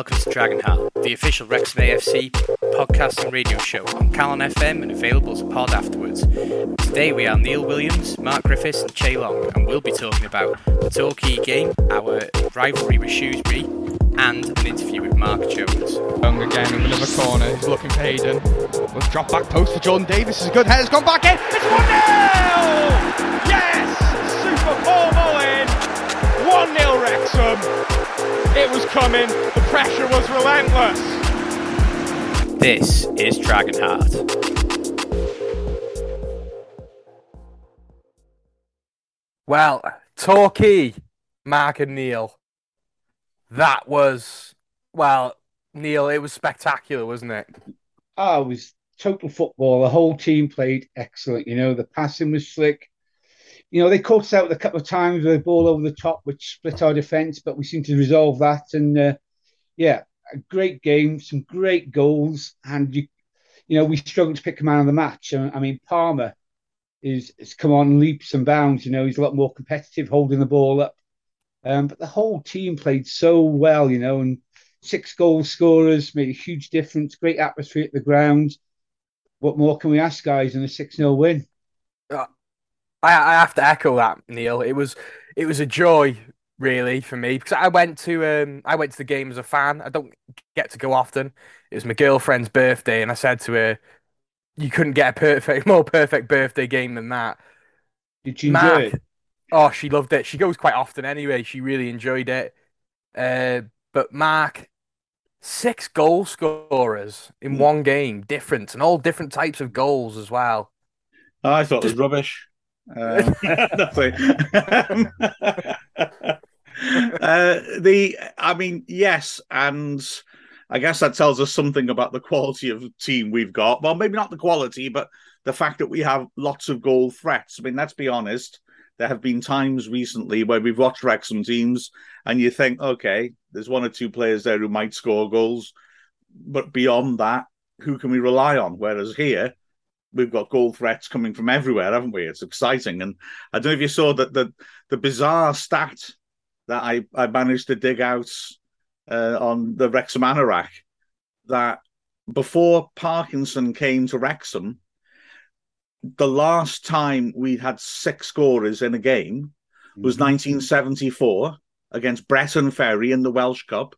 welcome to Dragon Dragonheart, the official Wrexham AFC podcast and radio show on Calon FM and available as a pod afterwards. Today we are Neil Williams, Mark Griffiths, and Che Long, and we'll be talking about the Torquay game, our rivalry with Shrewsbury, and an interview with Mark Jones. Young again in the middle of a corner. He's looking for Hayden. With drop back post for Jordan Davies. Is a good head. It's gone back in. It's 1 0! Yes! Super Paul Mullin. 1 0 Wrexham. It was coming. The pressure was relentless. This is Dragonheart. Well, Torquay, Mark and Neil. That was, well, Neil, it was spectacular, wasn't it? Oh, it was total football. The whole team played excellent. You know, the passing was slick. You know, they caught us out a couple of times with a ball over the top, which split our defence, but we seem to resolve that. And uh, yeah, a great game, some great goals, and you, you know, we struggled to pick a man of the match. I mean, Palmer is has come on leaps and bounds. You know, he's a lot more competitive, holding the ball up. Um, but the whole team played so well, you know, and six goal scorers made a huge difference. Great atmosphere at the ground. What more can we ask, guys, in a 6 0 win? I, I have to echo that, Neil. It was it was a joy, really, for me because I went to um I went to the game as a fan. I don't get to go often. It was my girlfriend's birthday, and I said to her, "You couldn't get a perfect, more perfect birthday game than that." Did you enjoy it? Oh, she loved it. She goes quite often anyway. She really enjoyed it. Uh, but Mark, six goal scorers in hmm. one game, different, and all different types of goals as well. I thought Just... it was rubbish. Um, uh, the, I mean, yes, and I guess that tells us something about the quality of team we've got. Well, maybe not the quality, but the fact that we have lots of goal threats. I mean, let's be honest. There have been times recently where we've watched Wrexham teams, and you think, okay, there's one or two players there who might score goals, but beyond that, who can we rely on? Whereas here, we've got goal threats coming from everywhere, haven't we? It's exciting. And I don't know if you saw that the the bizarre stat that I, I managed to dig out uh, on the Wrexham Anorak that before Parkinson came to Wrexham, the last time we had six scorers in a game was mm-hmm. 1974 against Briton Ferry in the Welsh Cup.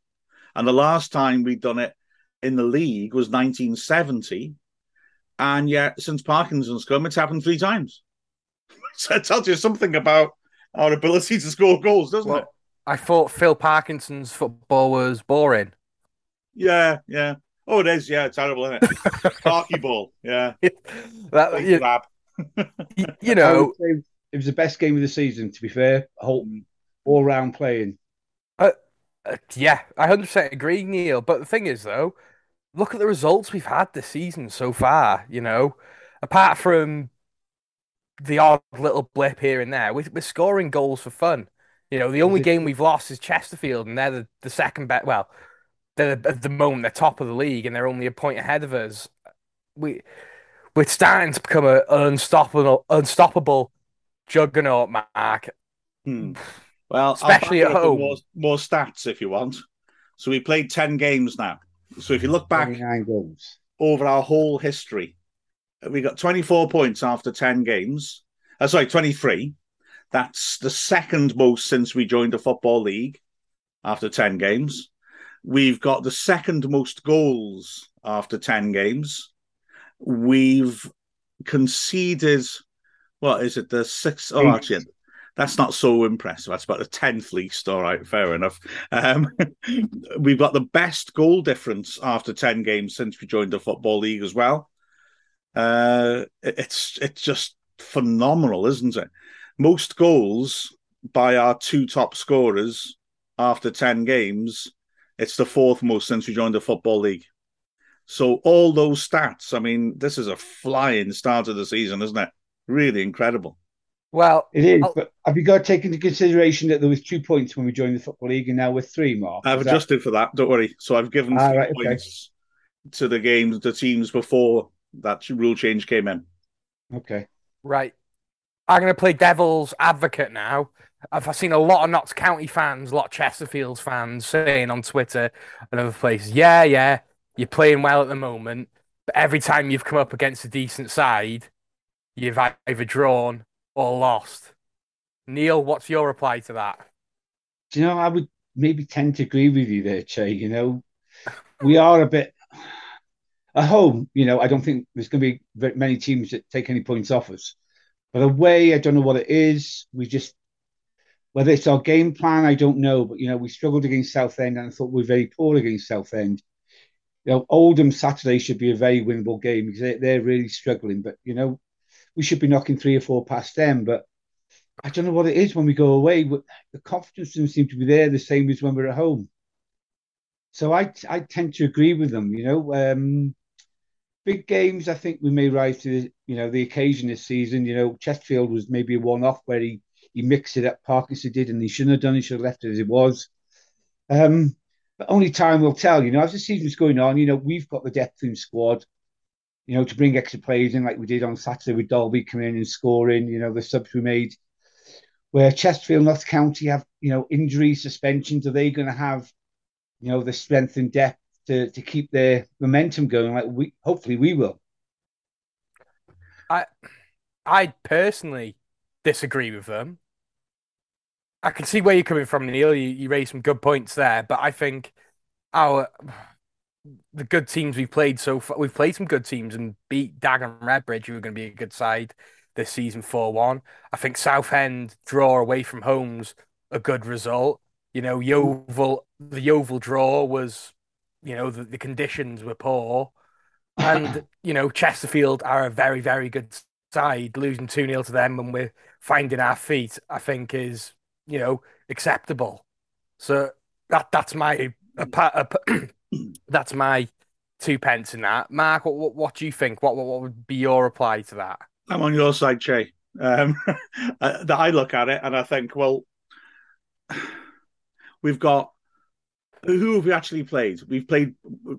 And the last time we'd done it in the league was 1970 and yet, since Parkinson's come, it's happened three times. so it tells you something about our ability to score goals, doesn't well, it? I thought Phil Parkinson's football was boring. Yeah, yeah. Oh, it is. Yeah, terrible, isn't it? Parky ball. Yeah. that, you, you know, it was the best game of the season. To be fair, whole all round playing. Uh, uh, yeah, I hundred percent agree, Neil. But the thing is, though, look at the results we've had this season so far. You know, apart from the odd little blip here and there, we're, we're scoring goals for fun. You know, the only game we've lost is Chesterfield, and they're the, the second best. Well, they're at the moment they're top of the league, and they're only a point ahead of us. We we're starting to become a, an unstoppable, unstoppable juggernaut, Mark. Hmm. Well, especially at home. More, more stats if you want. So we played ten games now. So if you look back over our whole history, we got 24 points after 10 games. Uh, sorry, 23. That's the second most since we joined the Football League after 10 games. We've got the second most goals after 10 games. We've conceded, what is it, the six? Oh, actually, that's not so impressive. That's about the tenth least. All right, fair enough. Um, we've got the best goal difference after ten games since we joined the football league as well. Uh, it's it's just phenomenal, isn't it? Most goals by our two top scorers after ten games. It's the fourth most since we joined the football league. So all those stats, I mean, this is a flying start of the season, isn't it? Really incredible. Well, it is. I'll... But have you got to take into consideration that there was two points when we joined the football league, and now we're three more? I've adjusted that... for that. Don't worry. So I've given ah, right, points okay. to the games, the teams before that rule change came in. Okay. Right. I'm going to play devil's advocate now, I've seen a lot of Notts County fans, a lot of Chesterfield fans saying on Twitter and other places, yeah, yeah, you're playing well at the moment, but every time you've come up against a decent side, you've either drawn or lost. Neil, what's your reply to that? Do you know, I would maybe tend to agree with you there, Che. You know, we are a bit at home. You know, I don't think there's going to be many teams that take any points off us. But away, I don't know what it is. We just whether it's our game plan, I don't know. But you know, we struggled against Southend, and I thought we were very poor against Southend. You know, Oldham Saturday should be a very winnable game because they, they're really struggling. But you know, we should be knocking three or four past them. But I don't know what it is when we go away. The confidence doesn't seem to be there the same as when we're at home. So I I tend to agree with them. You know, um, big games. I think we may rise to you know the occasion this season. You know, Chesterfield was maybe a one-off where he he mixed it up. Parkinson did, and he shouldn't have done. He should have left it as it was. Um, but only time will tell. You know, as the season's going on, you know we've got the depth in squad. You know, to bring extra players in like we did on Saturday with Dalby coming in and scoring. You know, the subs we made where Chesterfield, Notts County have, you know, injuries, suspensions, are they going to have, you know, the strength and depth to, to keep their momentum going? Like we, hopefully, we will. I, I personally disagree with them. I can see where you're coming from, Neil. You, you raised some good points there, but I think our the good teams we've played so far, we've played some good teams and beat Dagenham Redbridge, who are going to be a good side this season 4 1. I think Southend draw away from home's a good result. You know, Yeovil, the Yeovil draw was, you know, the, the conditions were poor. And, you know, Chesterfield are a very, very good side. Losing 2 0 to them and we're finding our feet, I think, is, you know, acceptable. So that that's my a, a, that's my two pence in that. Mark, what, what, do you think? What, what what would be your reply to that? I'm on your side, Che. Um, that I look at it and I think, well, we've got who have we actually played? We've played.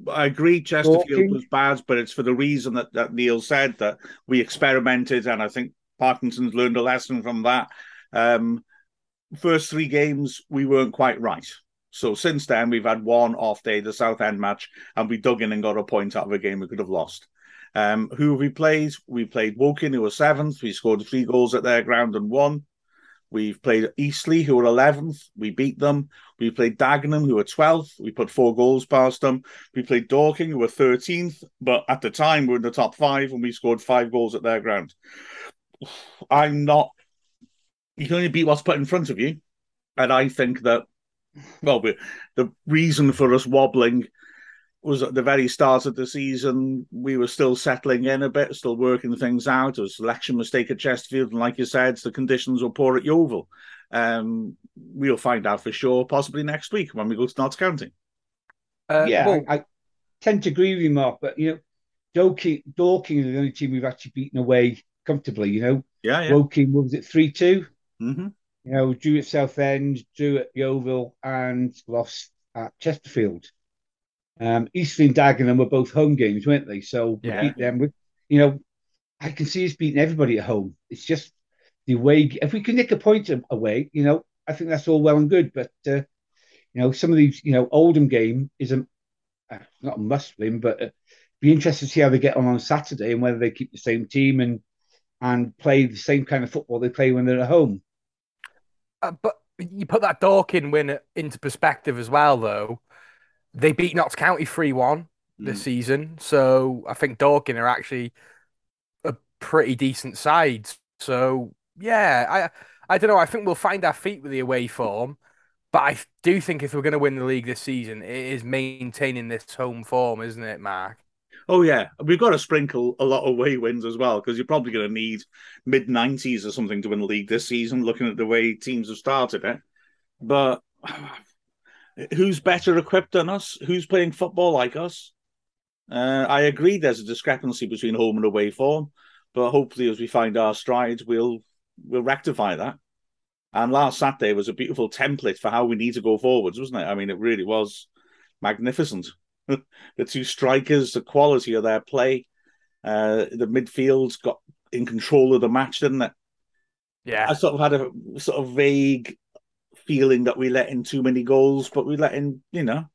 I agree, Chesterfield was bad, but it's for the reason that, that Neil said that we experimented, and I think Parkinson's learned a lesson from that. Um, first three games, we weren't quite right. So since then, we've had one off day, the Southend match, and we dug in and got a point out of a game we could have lost. Um, who have we played? We played Woking, who were seventh. We scored three goals at their ground and won. We've played Eastleigh, who were 11th. We beat them. We played Dagenham, who were 12th. We put four goals past them. We played Dorking, who were 13th. But at the time, we were in the top five and we scored five goals at their ground. I'm not. You can only beat what's put in front of you. And I think that, well, the reason for us wobbling was at the very start of the season. We were still settling in a bit, still working things out. It was selection mistake at Chesterfield, and like you said, the conditions were poor at Yeovil. Um, we'll find out for sure, possibly next week when we go to Notts County. Uh, yeah, well, I, I, tend to agree with you, Mark. But you know, Dorking, Dorking is the only team we've actually beaten away comfortably. You know, yeah, yeah. Woking, what was it, three two? Mm-hmm. You know, drew at Southend, drew at Yeovil, and lost at Chesterfield. Um, Eastleigh and Dagenham were both home games, weren't they? So yeah. beat them with, you know, I can see us beating everybody at home. It's just the way, if we can nick a point away, you know, I think that's all well and good. But, uh, you know, some of these, you know, Oldham game is a, uh, not a must win, but uh, be interested to see how they get on on Saturday and whether they keep the same team and and play the same kind of football they play when they're at home. Uh, but you put that Dorking win into perspective as well, though. They beat Notts County 3 1 this mm. season. So I think Dorking are actually a pretty decent side. So yeah, I I don't know. I think we'll find our feet with the away form. But I do think if we're going to win the league this season, it is maintaining this home form, isn't it, Mark? Oh yeah, we've got to sprinkle a lot of away wins as well because you're probably going to need mid nineties or something to win the league this season. Looking at the way teams have started it, but who's better equipped than us? Who's playing football like us? Uh, I agree there's a discrepancy between home and away form, but hopefully as we find our strides, we'll we'll rectify that. And last Saturday was a beautiful template for how we need to go forwards, wasn't it? I mean, it really was magnificent. the two strikers, the quality of their play, uh, the midfields got in control of the match, didn't it? Yeah, I sort of had a sort of vague feeling that we let in too many goals, but we let in, you know,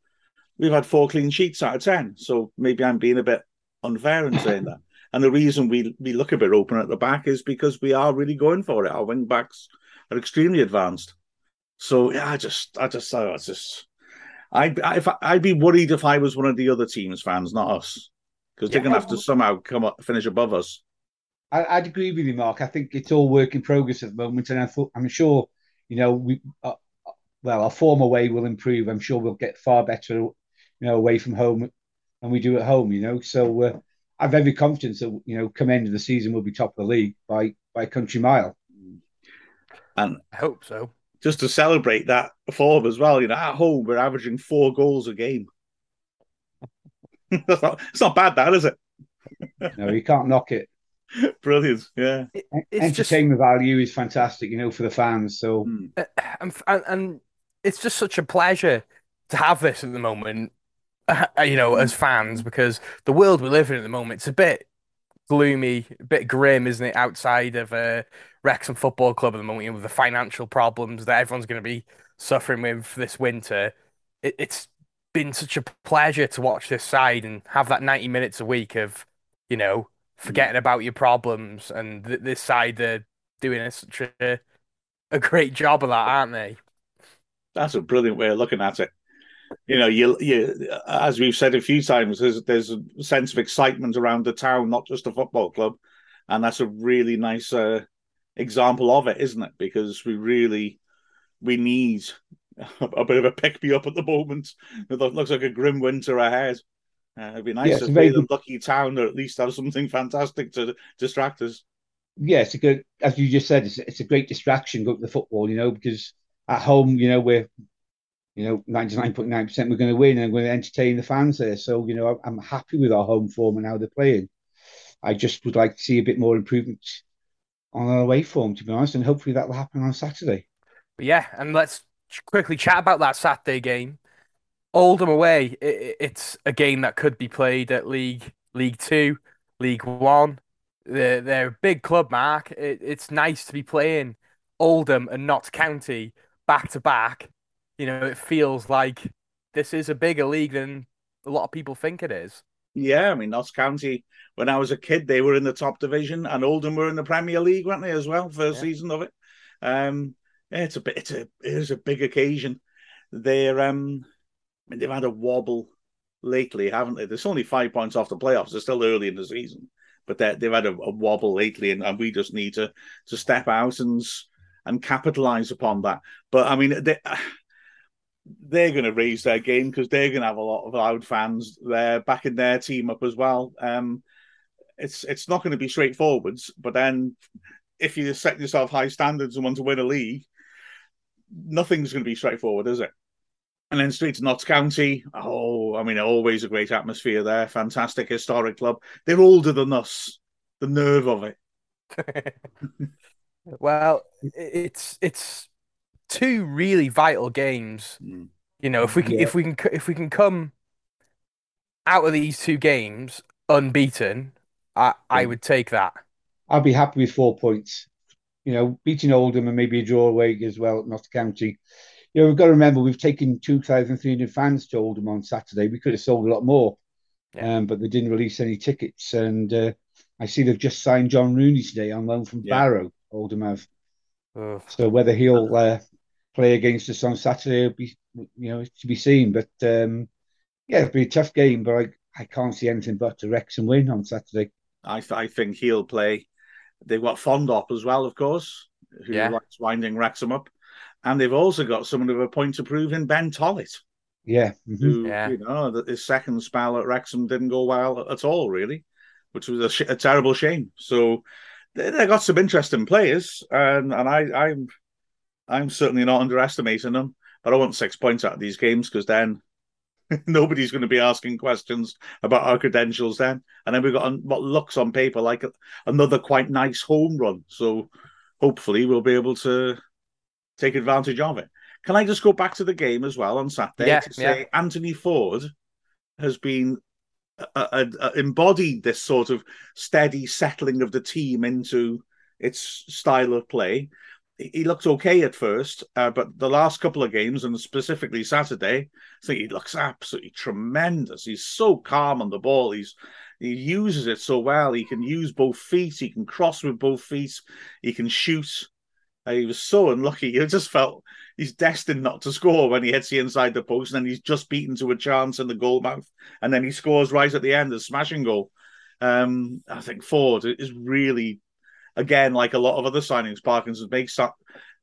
we've had four clean sheets out of ten. So maybe I'm being a bit unfair in saying that. And the reason we we look a bit open at the back is because we are really going for it. Our wing backs are extremely advanced. So yeah, I just I just I just I'd if I'd be worried if I was one of the other teams' fans, not us, because they're Yeah. gonna have to somehow come up finish above us. I, I'd agree with you, Mark. I think it's all work in progress at the moment, and I thought, I'm sure, you know, we uh, well, our form away will improve. I'm sure we'll get far better, you know, away from home than we do at home. You know, so uh, I've every confidence that you know, come end of the season, we'll be top of the league by by country mile. And I hope so. Just to celebrate that form as well, you know, at home we're averaging four goals a game. That's not, it's not bad, that is it? No, you can't knock it. Brilliant, yeah. It's just Entertainment value is fantastic, you know, for the fans. So Mm. and, and and it's just such a pleasure to have this at the moment, you know, as fans, because the world we live in at the moment, it's a bit gloomy, a bit grim, isn't it? Outside of uh, Wrexham Football Club at the moment, you know, with the financial problems that everyone's going to be suffering with this winter. It, it's been such a pleasure to watch this side and have that 90 minutes a week of, you know, forgetting about your problems and th this side they're doing a, such a, a great job of that, aren't they? That's a brilliant way of looking at it. You know, you you as we've said a few times, there's there's a sense of excitement around the town, not just a football club, and that's a really nice uh, example of it, isn't it? Because we really we need a, a bit of a pick me up at the moment. It looks like a grim winter ahead. Uh, it'd be nice Yeah, to a be the lucky town or at least have something fantastic to distract us. yeah, it's a good, as you just said, it's, it's a great distraction going to the football, you know, because at home, you know, we're, you know, 99.9% we're going to win and we're going to entertain the fans there. So, you know, I'm happy with our home form and how they're playing. I just would like to see a bit more improvement on our away form, to be honest, and hopefully that will happen on Saturday. But yeah, and let's quickly chat about that Saturday game. Oldham away, i i- it's a game that could be played at League League Two, League One. They're, they're a big club, Mark. It, it's nice to be playing Oldham and Notts County back to back. You know, it feels like this is a bigger league than a lot of people think it is. Yeah, I mean, Notts County, when I was a kid, they were in the top division, and Oldham were in the Premier League, weren't they, as well, first Yeah. season of it? Um, yeah, it's a bit, it's a, it is a big occasion. They're, um, I mean, they've had a wobble lately, haven't they? There's only five points off the playoffs. They're still early in the season, but they've had a, a wobble lately, and, and we just need to to step out and and capitalize upon that. But I mean, they, they're going to raise their game because they're going to have a lot of loud fans there backing their team up as well. Um, it's it's not going to be straightforward, but then if you set yourself high standards and want to win a league, nothing's going to be straightforward, is it? And then straight to Notts County. Oh, I mean, always a great atmosphere there. Fantastic historic club. They're older than us. The nerve of it. Well, it's it's two really vital games. Mm. You know, if we can Yeah. if we can if we can come out of these two games unbeaten, I I would take that. I'd be happy with four points. You know, beating Oldham and maybe a draw away as well at Notts County. You know, we've got to remember we've taken 2,300 fans to Oldham on Saturday. We could have sold a lot more, Yeah. um, but they didn't release any tickets. And uh, I see they've just signed John Rooney today on loan from Yeah. Barrow, Oldham have. Ugh. So whether he'll uh, play against us on Saturday will be, you know, to be seen. But um, yeah, it'll be a tough game, but I, I can't see anything but a Wrexham win on Saturday. I, th- I think he'll play. They've got Fondop as well, of course, who Yeah. likes winding Wrexham up. And they've also got someone of a point to prove in Ben Tollitt, Yeah. mhm. who, Yeah. you know, that his second spell at Wrexham didn't go well at all, really, which was a, sh- a terrible shame. So they, they got some interesting players, and and I, I'm I'm certainly not underestimating them. But I want six points out of these games because then nobody's going to be asking questions about our credentials then. And then we've got what looks on paper like another quite nice home run. So hopefully we'll be able to take advantage of it. Can I just go back to the game as well on Saturday Yeah, to say yeah. Anthony Forde has been uh, uh, uh, embodied this sort of steady settling of the team into its style of play. He looked okay at first, uh, but the last couple of games, and specifically Saturday, I think he looks absolutely tremendous. He's so calm on the ball. He's he uses it so well. He can use both feet. He can cross with both feet. He can shoot. Uh, he was so unlucky. He just felt he's destined not to score when he hits the inside the post, and then he's just beaten to a chance in the goal mouth, and then he scores right at the end, a smashing goal. Um, I think Forde is really again, like a lot of other signings, Parkinson's makes start,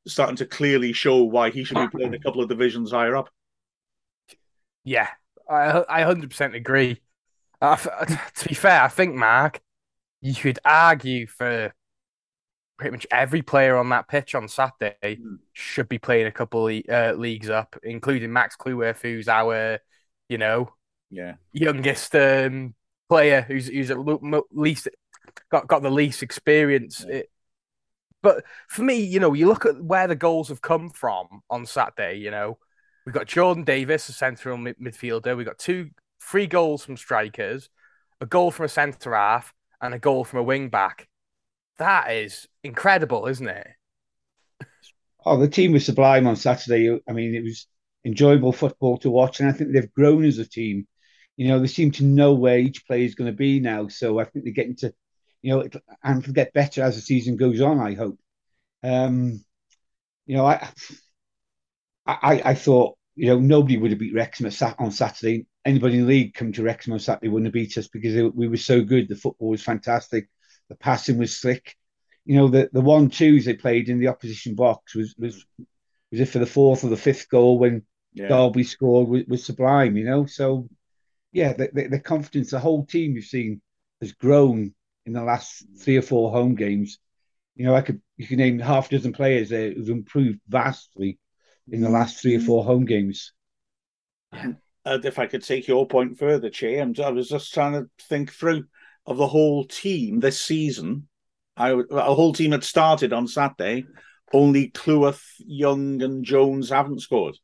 starting to clearly show why he should be playing a couple of divisions higher up. Yeah, I I hundred percent agree. Uh, to be fair, I think Mark, you could argue for pretty much every player on that pitch on Saturday mm. should be playing a couple of, uh, leagues up, including Max Cleworth, who's our, you know, yeah, youngest um, player who's who's at least got got the least experience. It, but for me, you know, you look at where the goals have come from on Saturday. You know, we've got Jordan Davies, a central mid- midfielder. We've got two, three goals from strikers, a goal from a centre half, and a goal from a wing back. That is incredible, isn't it? Oh, the team was sublime on Saturday. I mean, it was enjoyable football to watch, and I think they've grown as a team. You know, they seem to know where each player is going to be now. So I think they're getting to you know, and get better as the season goes on. I hope. Um, you know, I, I, I thought you know nobody would have beat Wrexham on Saturday. Anybody in the league come to Wrexham on Saturday wouldn't have beat us because we were so good. The football was fantastic. The passing was slick. You know, the the one twos they played in the opposition box was was was it for the fourth or the fifth goal when yeah. Dalby scored was, was, sublime. You know, so yeah, the, the, the confidence the whole team you've seen has grown in the last three or four home games. You know, I could you can name half a dozen players there who've improved vastly in the last three or four home games. And uh, if I could take your point further, Che, I was just trying to think through of the whole team this season. I a whole team had started on Saturday. Only Cleworth, Young, and Jones haven't scored.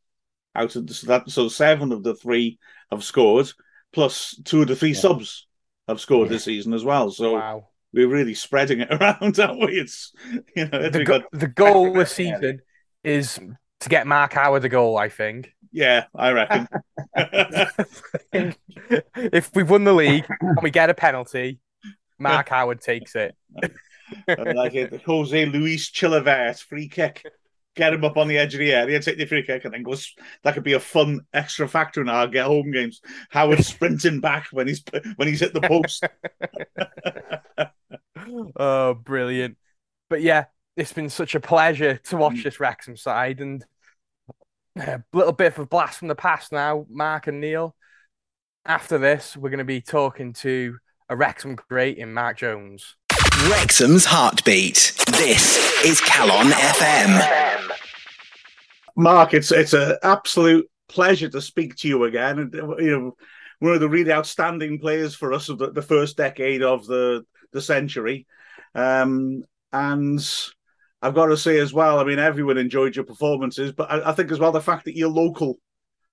Out of the, so that, so seven of the three have scored, plus two of the three yeah. subs have scored this season as well. So wow. we're really spreading it around, aren't we? It's you know the, go- got... the goal this season is to get Mark Howard the goal. I think. Yeah, I reckon. if we won the league and we get a penalty, Mark Howard takes it. like it, Jose Luis Chilavert free kick get him up on the edge of the area, take the free kick, and then goes. That could be a fun extra factor in our get home games. Howard sprinting back when he's when he's hit the post. oh, brilliant! But yeah, it's been such a pleasure to watch mm. this Wrexham side, and a little bit of a blast from the past now, Mark and Neil. After this, we're going to be talking to a Wrexham great in Mark Jones. Wrexham's heartbeat. This is Calon FM. Mark, it's it's an absolute pleasure to speak to you again. You know, one of the really outstanding players for us of the, the first decade of the the century. Um, and I've got to say as well, I mean, everyone enjoyed your performances, but I, I think as well the fact that you're local,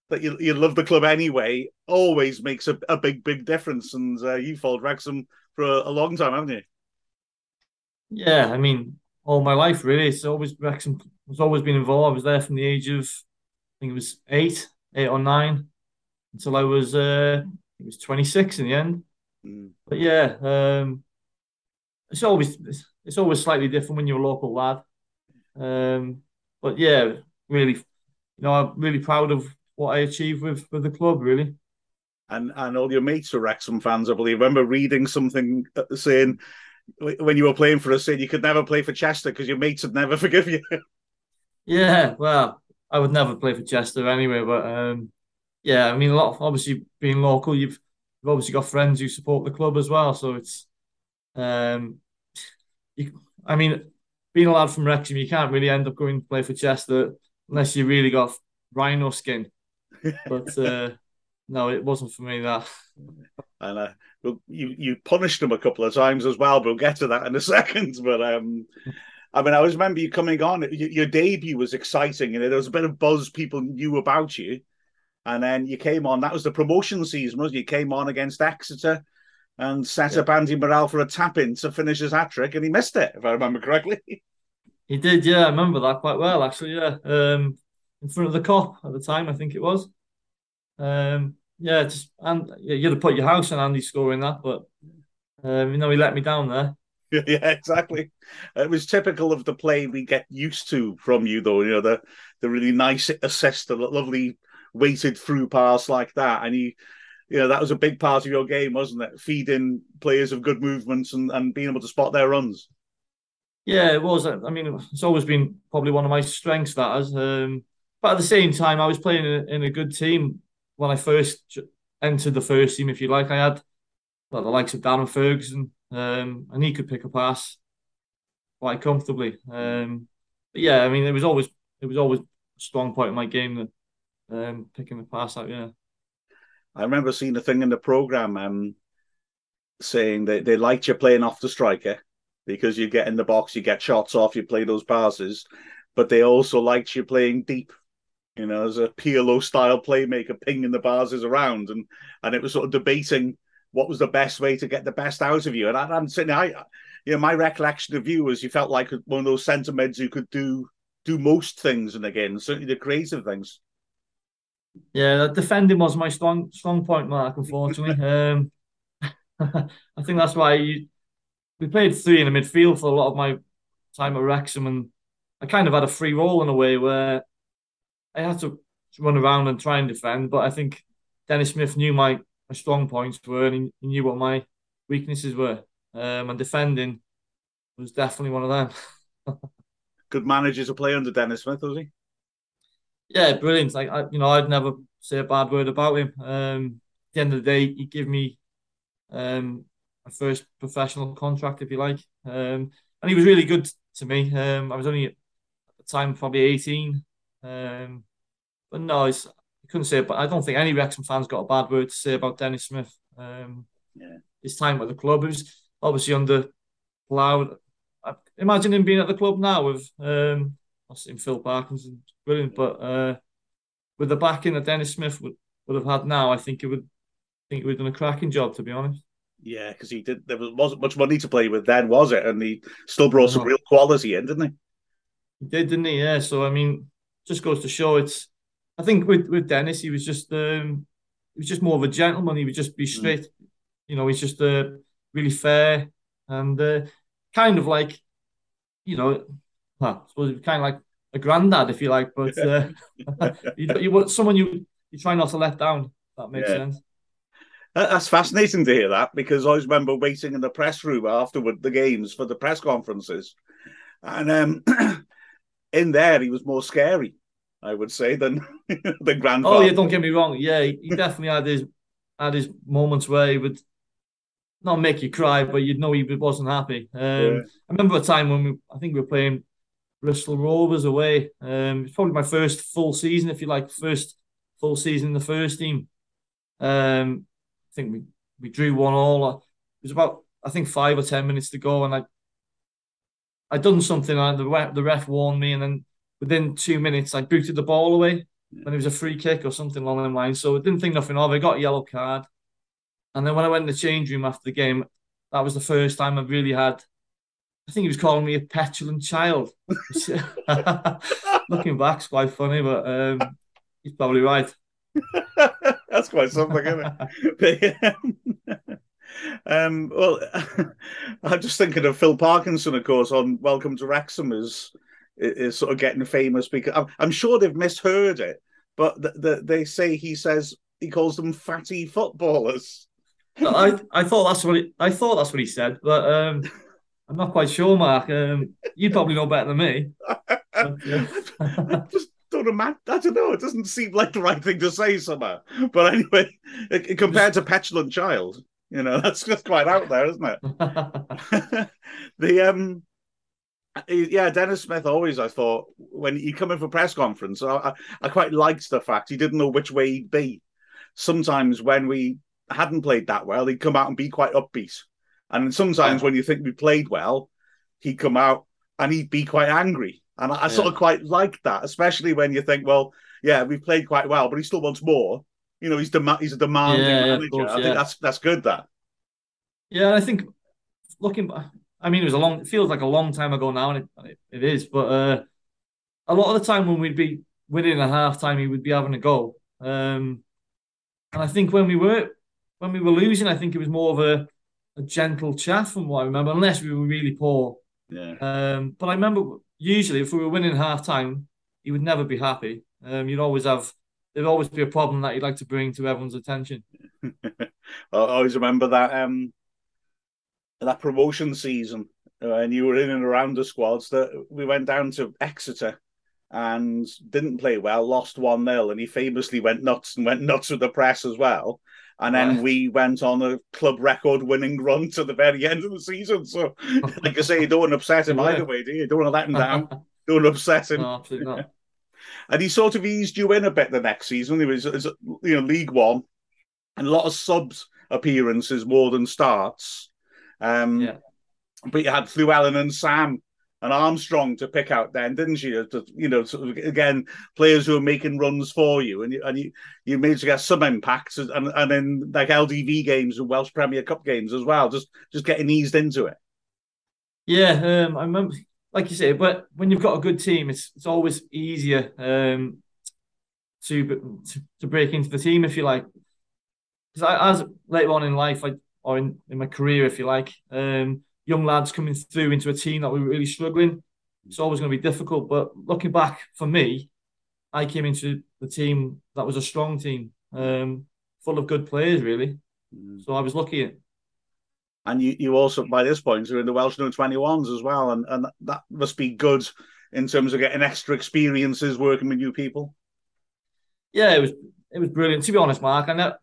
that you, you love the club anyway, always makes a, a big, big difference. And uh, you followed Wrexham for a, a long time, haven't you? Yeah, I mean, all my life really. It's always Wrexham has always been involved. I was there from the age of I think it was eight, eight or nine, until I was uh, it was twenty six in the end. Mm. But yeah, um, it's always it's always slightly different when you're a local lad. Um, but yeah, really, you know, I'm really proud of what I achieved with with the club. Really. And and all your mates are Wrexham fans, I believe. I remember reading something uh, saying when you were playing for us, saying you could never play for Chester because your mates would never forgive you. Yeah, well, I would never play for Chester anyway, but um, yeah, I mean, a lot. Of, obviously, being local, you've you've obviously got friends who support the club as well, so it's um, you, I mean, being a lad from Wrexham, you can't really end up going to play for Chester unless you really got rhino skin. But uh, no, it wasn't for me that. I well, you you punished them a couple of times as well. But we'll get to that in a second. But um, I mean, I always remember you coming on. Your debut was exciting, and there was a bit of buzz. People knew about you, and then you came on. That was the promotion season, was You came on against Exeter. and set Yeah. up Andy Morrell for a tap in to finish his hat trick, and he missed it, if I remember correctly. He did, yeah. I remember that quite well, actually. Yeah, um, in front of the Kop at the time, I think it was. Um, yeah, just and yeah, you'd have put your house on Andy scoring that, but um, you know he let me down there. yeah, exactly. It was typical of the play we get used to from you, though. You know, the the really nice assist, the lovely weighted through pass like that, and you, you know, that was a big part of your game, wasn't it? Feeding players of good movements and, and being able to spot their runs. Yeah, it was. I mean, it's always been probably one of my strengths. That is, um, but at the same time, I was playing in a, in a good team when I first entered the first team. If you like, I had well, the likes of Darren Ferguson, um, and he could pick a pass quite comfortably. Um, yeah, I mean, it was always it was always a strong point of my game that um, picking the pass out. Yeah. I remember seeing a thing in the program um, saying that they liked you playing off the striker because you get in the box, you get shots off, you play those passes, but they also liked you playing deep. You know, as a PLO style playmaker, pinging the passes around, and and it was sort of debating what was the best way to get the best out of you. And I, I'm saying, I, you know, my recollection of you was you felt like one of those centre mids who could do do most things in the game, certainly the creative things. Yeah, defending was my strong strong point, Mark. Unfortunately, um, I think that's why you, we played three in the midfield for a lot of my time at Wrexham, and I kind of had a free role in a way where I had to run around and try and defend. But I think Dennis Smith knew my, my strong points were, and he, knew what my weaknesses were. Um, and defending was definitely one of them. Good manager to play under Dennis Smith, was he? Yeah, brilliant. Like I, you know, I'd never say a bad word about him. Um, at the end of the day, he gave me um my first professional contract, if you like. Um, and he was really good to me. Um, I was only at the time probably eighteen. Um, but no, it's, I couldn't say it. But I don't think any Wrexham fans got a bad word to say about Dennis Smith. Um, Yeah. his time at the club. It was obviously under Cloud. I imagine him being at the club now with um, I've seen Phil Parkinson, brilliant. But uh, with the backing that Dennis Smith would, would have had now, I think it would I think have done a cracking job, to be honest. Yeah, because he did. There was, wasn't much money to play with then, was it? And he still brought some real quality in, didn't he? He did, didn't he? Yeah. So I mean, just goes to show it's. I think with with Dennis, he was just um, he was just more of a gentleman. He would just be straight. You know, he's just uh, really fair and uh, kind of like, you know, well, I suppose kind of like a granddad, if you like. But uh, you, you want someone you you try not to let down. If that makes Yeah. sense. That's fascinating to hear that because I always remember waiting in the press room afterward the games for the press conferences, and um, in there he was more scary, I would say, than the grandfather. Oh yeah, don't get me wrong. Yeah, he, definitely had his had his moments where he would not make you cry, but you'd know he wasn't happy. Um, Yeah. I remember a time when we, I think we were playing Bristol Rovers away. Um, it's probably my first full season, if you like, first full season in the first team. Um, I think we we drew one all. It was about I think five or ten minutes to go, and I I done something. And the ref, the ref warned me, and then within two minutes I booted the ball away when it was a free kick or something along them line. So I didn't think nothing of it. Got a yellow card. And then when I went in the change room after the game, that was the first time I really had. I think he was calling me a petulant child. Looking back, it's quite funny, but um, he's probably right. That's quite something, isn't it? um, well, I'm just thinking of Phil Parkinson, of course, on Welcome to Wrexham is is sort of getting famous because I'm, I'm sure they've misheard it, but th th they say he says he calls them fatty footballers. I I thought that's what he, I thought that's what he said, but um, I'm not quite sure, Mark. Um, you probably know better than me. I just don't imagine. I don't know. It doesn't seem like the right thing to say somehow. But anyway, it- compared to petulant child, you know, that's just quite out there, isn't it? the um yeah dennis smith always i thought when he come in for press conference I, I quite liked the fact he didn't know which way he'd be. Sometimes when we hadn't played that well he'd come out and be quite upbeat. And sometimes when you think we played well he'd come out and he'd be quite angry. And i, I sort of quite liked that especially when you think well yeah we've played quite well but he still wants more. You know he's dem- he's a demanding Yeah, yeah, manager. Course, i yeah. think that's that's good that. Yeah, I think looking, I mean, it was a long. It feels like a long time ago now, and it, it is. But uh, a lot of the time when we'd be winning a half time, he would be having a go. Um, and I think when we were when we were losing, I think it was more of a, a gentle chaff from what I remember, unless we were really poor. Yeah. Um, but I remember usually if we were winning half time, he would never be happy. Um, you'd always have there'd always be a problem that you'd like to bring to everyone's attention. I always remember that um that promotion season uh, when you were in and around the squads that we went down to Exeter and didn't play well, lost 1 0, and he famously went nuts and went nuts with the press as well. And then Right. we went on a club record winning run to the very end of the season. So, like I say, you don't want to upset him Yeah. either way, do you? You don't want to let him down. don't want to upset him. no, absolutely not. And he sort of eased you in a bit the next season. He was, was, you know, League One, and a lot of subs appearances more than starts. Um, Yeah. But you had Llewellyn and Sam and Armstrong to pick out then, didn't you? You know, sort of, again, players who are making runs for you, and you, and you, you managed to get some impacts, and and in like LDV games and Welsh Premier Cup games as well. Just just getting eased into it. Yeah, um, I remember, like you say, but when you've got a good team, it's it's always easier um, to, to to break into the team if you like. Because as later on in life, I or in, in my career, if you like, um, young lads coming through into a team that we were really struggling, it's always going to be difficult. But looking back for me, I came into the team that was a strong team, um, full of good players, really. So I was lucky. And you, you also by this point are in the Welsh No Twenty Ones as well, and and that must be good in terms of getting extra experiences working with new people. yeah, it was it was brilliant. To be honest, Mark, I never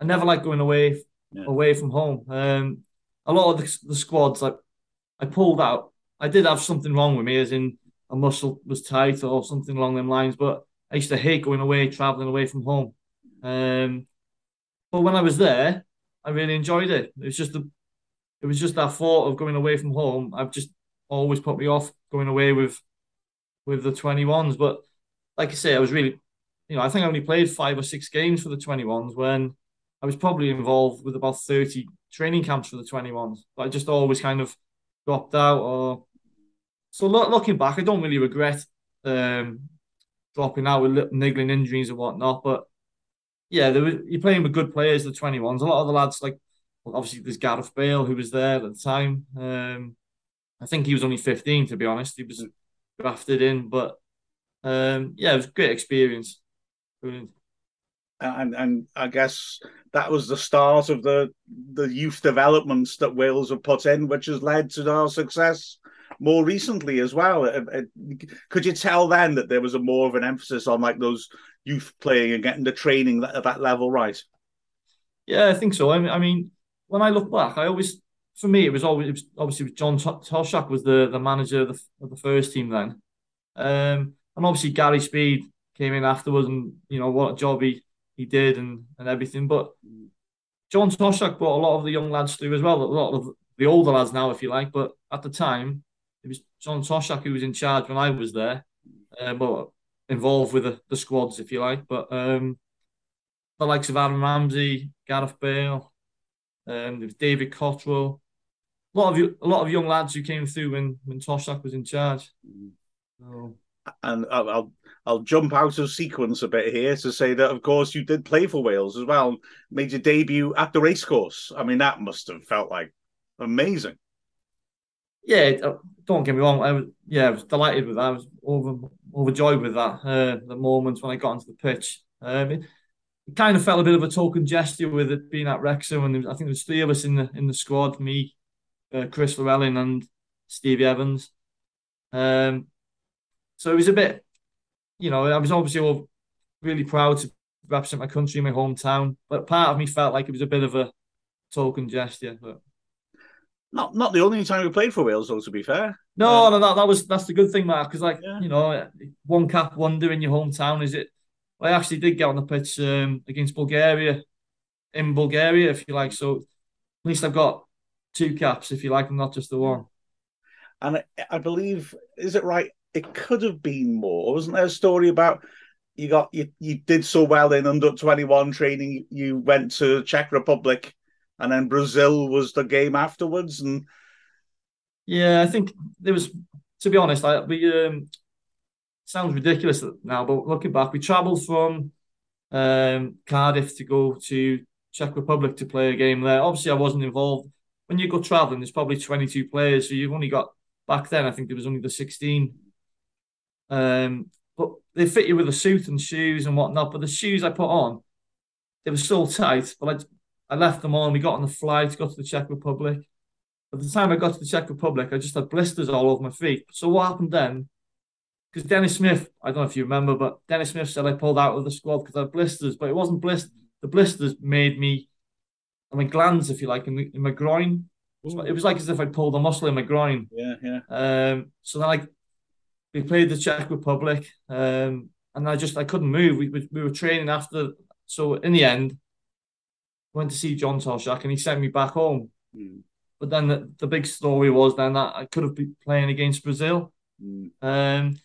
I never liked going away Yeah. away from home. Um, a lot of the, the squads like I pulled out. I did have something wrong with me, as in a muscle was tight or something along them lines. But I used to hate going away, traveling away from home. Um, but when I was there, I really enjoyed it. It was just the it was just that thought of going away from home. I've just always put me off going away with with the 21s. But like I say, I was really you know, I think I only played five or six games for the 21s when I was probably involved with about 30 training camps for the 21s. But I just always kind of dropped out or so lo- looking back, I don't really regret um, dropping out with niggling injuries and whatnot. But yeah, there was, you're playing with good players, the 21s. A lot of the lads, like well, obviously there's Gareth Bale who was there at the time. Um, I think he was only 15 to be honest. He was drafted in, but um, yeah, it was a great experience. Brilliant. and and I guess that was the start of the the youth developments that Wales have put in, which has led to our success more recently as well. It- it- Could you tell then that there was a more of an emphasis on like those youth playing and getting the training at that level right? Yeah, I think so. I mean, I mean, when I look back, I always, for me, it was always it was, obviously John To- Toshack was the the manager of the, of the first team then, um, and obviously Gary Speed came in afterwards, and you know what a job he he did and and everything. But John Toshack brought a lot of the young lads through as well, a lot of the older lads now, if you like. But at the time, it was John Toshack who was in charge when I was there, uh, but involved with the, the squads, if you like. But um, the likes of Aaron Ramsey, Gareth Bale, um, there was David Cotterill, a lot of you, a lot of young lads who came through when when Toshack was in charge. So, And I'll, I'll I'll jump out of sequence a bit here to say that of course you did play for Wales as well, made your debut at the racecourse. I mean that must have felt like amazing. yeah, uh, don't get me wrong. I was yeah, I was delighted with that. I was over overjoyed with that. Uh, the moment when I got onto the pitch, um, it, it kind of felt a bit of a token gesture with it being at Wrexham, and I think there was three of us in the in the squad: me, uh, Chris Llewellyn, and Stevie Evans. Um, so it was a bit, you know, I was obviously all really proud to represent my country, my hometown, but part of me felt like it was a bit of a token gesture. But Not not the only time we played for Wales, though. To be fair, no, Uh, no, that, that was that's the good thing, Mark. Because like Yeah. you know, one cap wonder in your hometown is it? I actually did get on the pitch um, against Bulgaria, in Bulgaria, if you like. So at least I've got two caps, if you like, and not just the one. and I, I believe is it right? It could have been more. Wasn't there a story about you got you you did so well in under twenty one training? You went to Czech Republic and then Brazil was the game afterwards. And yeah, I think there was. To be honest, I we um, sounds ridiculous now, but looking back, we travelled from um, Cardiff to go to Czech Republic to play a game there. Obviously, I wasn't involved. When you go travelling, there's probably 22 players, so you've only got back then. I think there was only the 16. Um, but they fit you with a suit and shoes and whatnot. But the shoes I put on, they were so tight. But I, I left them on. We got on the flight, got to the Czech Republic. By the time I got to the Czech Republic, I just had blisters all over my feet. So what happened then? Because Dennis Smith, I don't know if you remember, but Dennis Smith said I pulled out of the squad because I had blisters, but it wasn't blisters. The blisters made me, I mean, glands, if you like, in, the, in my groin. Ooh. It was like as if I pulled a muscle in my groin. Yeah, yeah. Um, so then I we played the Czech Republic, um, and I just I couldn't move. We, we were training after, so in the end, went to see John Toshack, and he sent me back home. Mm. But then the, the big story was then that I could have been playing against Brazil. Mm. Um,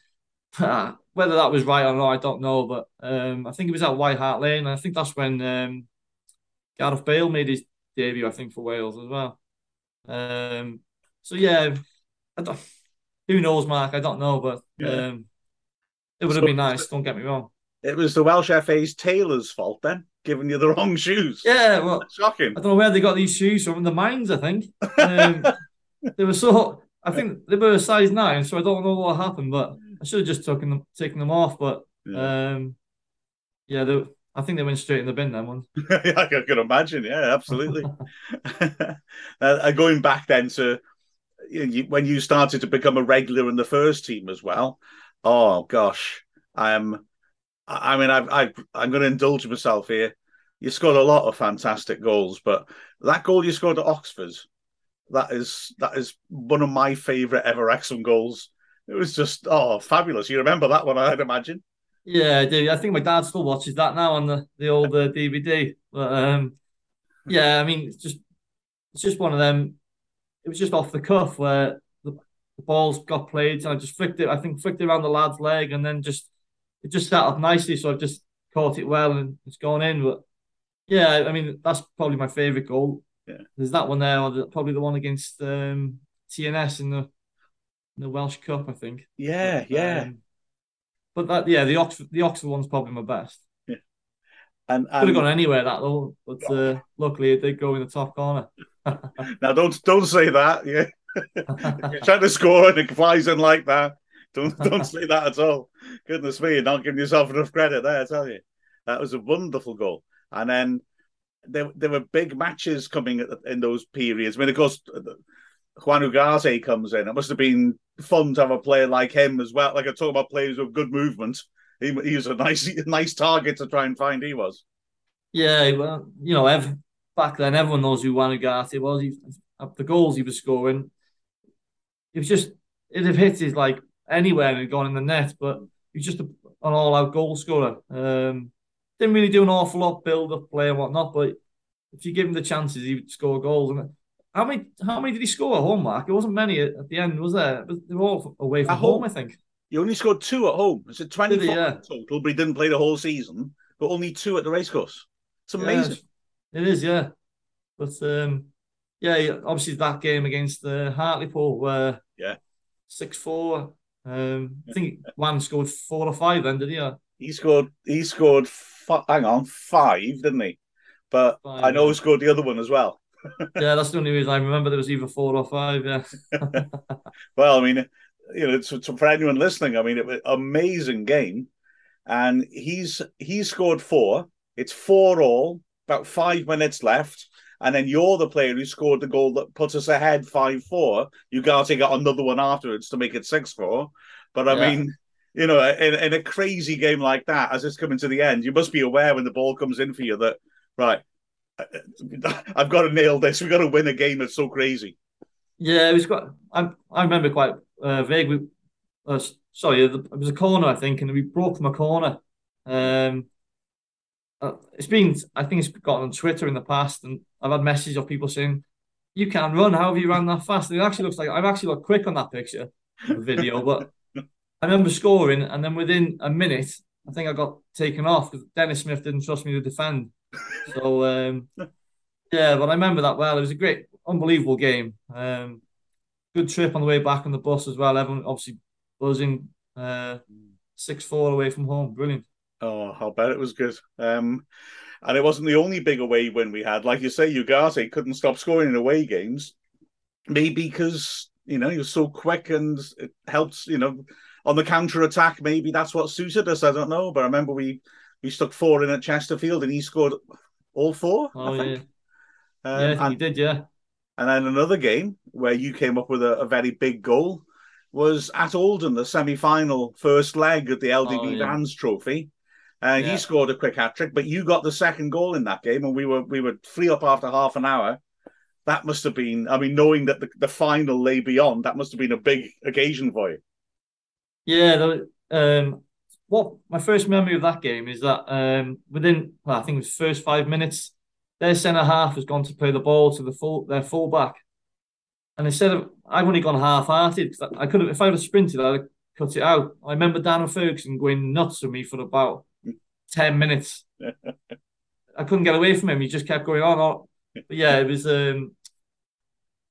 whether that was right or not, I don't know. But um, I think it was at White Hart Lane. and I think that's when um, Gareth Bale made his debut. I think for Wales as well. Um, so yeah, I don't who knows, Mark? I don't know, but yeah. um, it would so, have been nice. Don't get me wrong. It was the Welsh FA's tailor's fault then, giving you the wrong shoes. Yeah, well, That's shocking. I don't know where they got these shoes from. The mines, I think. Um, they were so. I think they were a size nine, so I don't know what happened, but I should have just taken them, taken them off. But yeah, um, yeah they, I think they went straight in the bin. Then one. I can imagine. Yeah, absolutely. uh, going back then to you, when you started to become a regular in the first team as well. Oh gosh, I'm. I mean, I've, i I'm going to indulge myself here. You scored a lot of fantastic goals, but that goal you scored at Oxford, that is that is one of my favourite ever Wrexham goals. It was just oh fabulous. You remember that one? I'd imagine. Yeah, I do. I think my dad still watches that now on the the old uh, DVD. But um, yeah, I mean, it's just it's just one of them it was just off the cuff where the, the balls got played and I just flicked it. I think flicked it around the lad's leg and then just it just sat up nicely. So I just caught it well and it's gone in. But yeah, I mean that's probably my favourite goal. Yeah. There's that one there, or probably the one against um, TNS in the in the Welsh Cup, I think. Yeah, but, yeah. Um, but that, yeah, the Oxford, the Oxford one's probably my best. Yeah, and, and... could have gone anywhere that though, but uh, luckily it did go in the top corner. now don't don't say that. Yeah, you're trying to score and it flies in like that. Don't don't say that at all. Goodness me, you're not giving yourself enough credit there. I tell you, that was a wonderful goal. And then there there were big matches coming in those periods. I mean, of course, Juan Ugarte comes in. It must have been fun to have a player like him as well. Like I talk about players with good movement. He, he was a nice nice target to try and find. He was. Yeah, well, you know, Ev, back then, everyone knows who Juan Ugarte was. He, the goals he was scoring, it was just it'd have hit his like anywhere and gone in the net. But he was just a, an all-out goal scorer. Um, didn't really do an awful lot build-up play and whatnot, but if you give him the chances, he would score goals. And how many how many did he score at home, Mark? It wasn't many at, at the end, was there? But They were all away from home, home, I think. He only scored two at home. It's a 24 yeah. total, but he didn't play the whole season, but only two at the racecourse. It's amazing. Yeah. It is, yeah. But um, yeah, obviously that game against the uh, Hartlepool where yeah six four. Um, I think Juan scored four or five then, did he? He scored. He scored. F- hang on, five, didn't he? But five, I know yeah. he scored the other one as well. yeah, that's the only reason I remember there was either four or five. Yeah. well, I mean, you know, to, to, for anyone listening, I mean, it was amazing game, and he's he scored four. It's four all about five minutes left, and then you're the player who scored the goal that put us ahead five four. You got to get another one afterwards to make it six four. But I yeah. mean, you know, in, in a crazy game like that, as it's coming to the end, you must be aware when the ball comes in for you that right, I've got to nail this. We've got to win a game that's so crazy. Yeah, it was quite. I I remember quite uh, vaguely. Uh, sorry, it was a corner, I think, and we broke from a corner. Um, uh, it's been I think it's got on Twitter in the past, and I've had messages of people saying, "You can't run. How have you ran that fast?" And it actually looks like I've actually got quick on that picture, video. but I remember scoring, and then within a minute, I think I got taken off because Dennis Smith didn't trust me to defend. So um, Yeah, but I remember that well. It was a great, unbelievable game. Um, good trip on the way back on the bus as well. Everyone obviously buzzing. Uh, six four away from home. Brilliant. Oh, I'll bet it was good. Um, and it wasn't the only big away win we had. Like you say, Ugarte couldn't stop scoring in away games. Maybe because you know he was so quick and it helps. You know, on the counter attack, maybe that's what suited us. I don't know, but I remember we we stuck four in at Chesterfield and he scored all four. Oh I think. yeah, Um, yeah, and, he did. Yeah, and then another game where you came up with a, a very big goal was at Oldham, the semi-final first leg of the LDV Oh, yeah. Vans Trophy. Uh, Yeah. He scored a quick hat trick, but you got the second goal in that game, and we were we were free up after half an hour. That must have been, I mean, knowing that the, the final lay beyond, that must have been a big occasion for you. yeah. Um, what my first memory of that game is that um, within, well, I think it was first five minutes, their centre half has gone to play the ball to the full their full back, and instead of I've only gone half-hearted because I could have if I would have sprinted I'd have cut it out. I remember Darren Ferguson going nuts with me for about ten minutes. I couldn't get away from him. He just kept going on. yeah, it was um,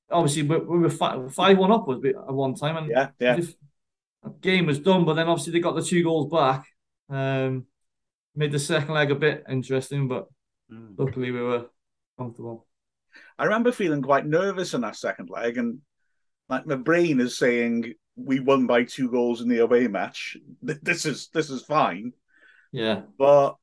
obviously we, we were five, five one up was it at one time, and Yeah, yeah. the game was done. But then obviously they got the two goals back. Um, made the second leg a bit interesting, but luckily we were comfortable. I remember feeling quite nervous in that second leg, and like my brain is saying we won by two goals in the away match. This is this is fine. Yeah, but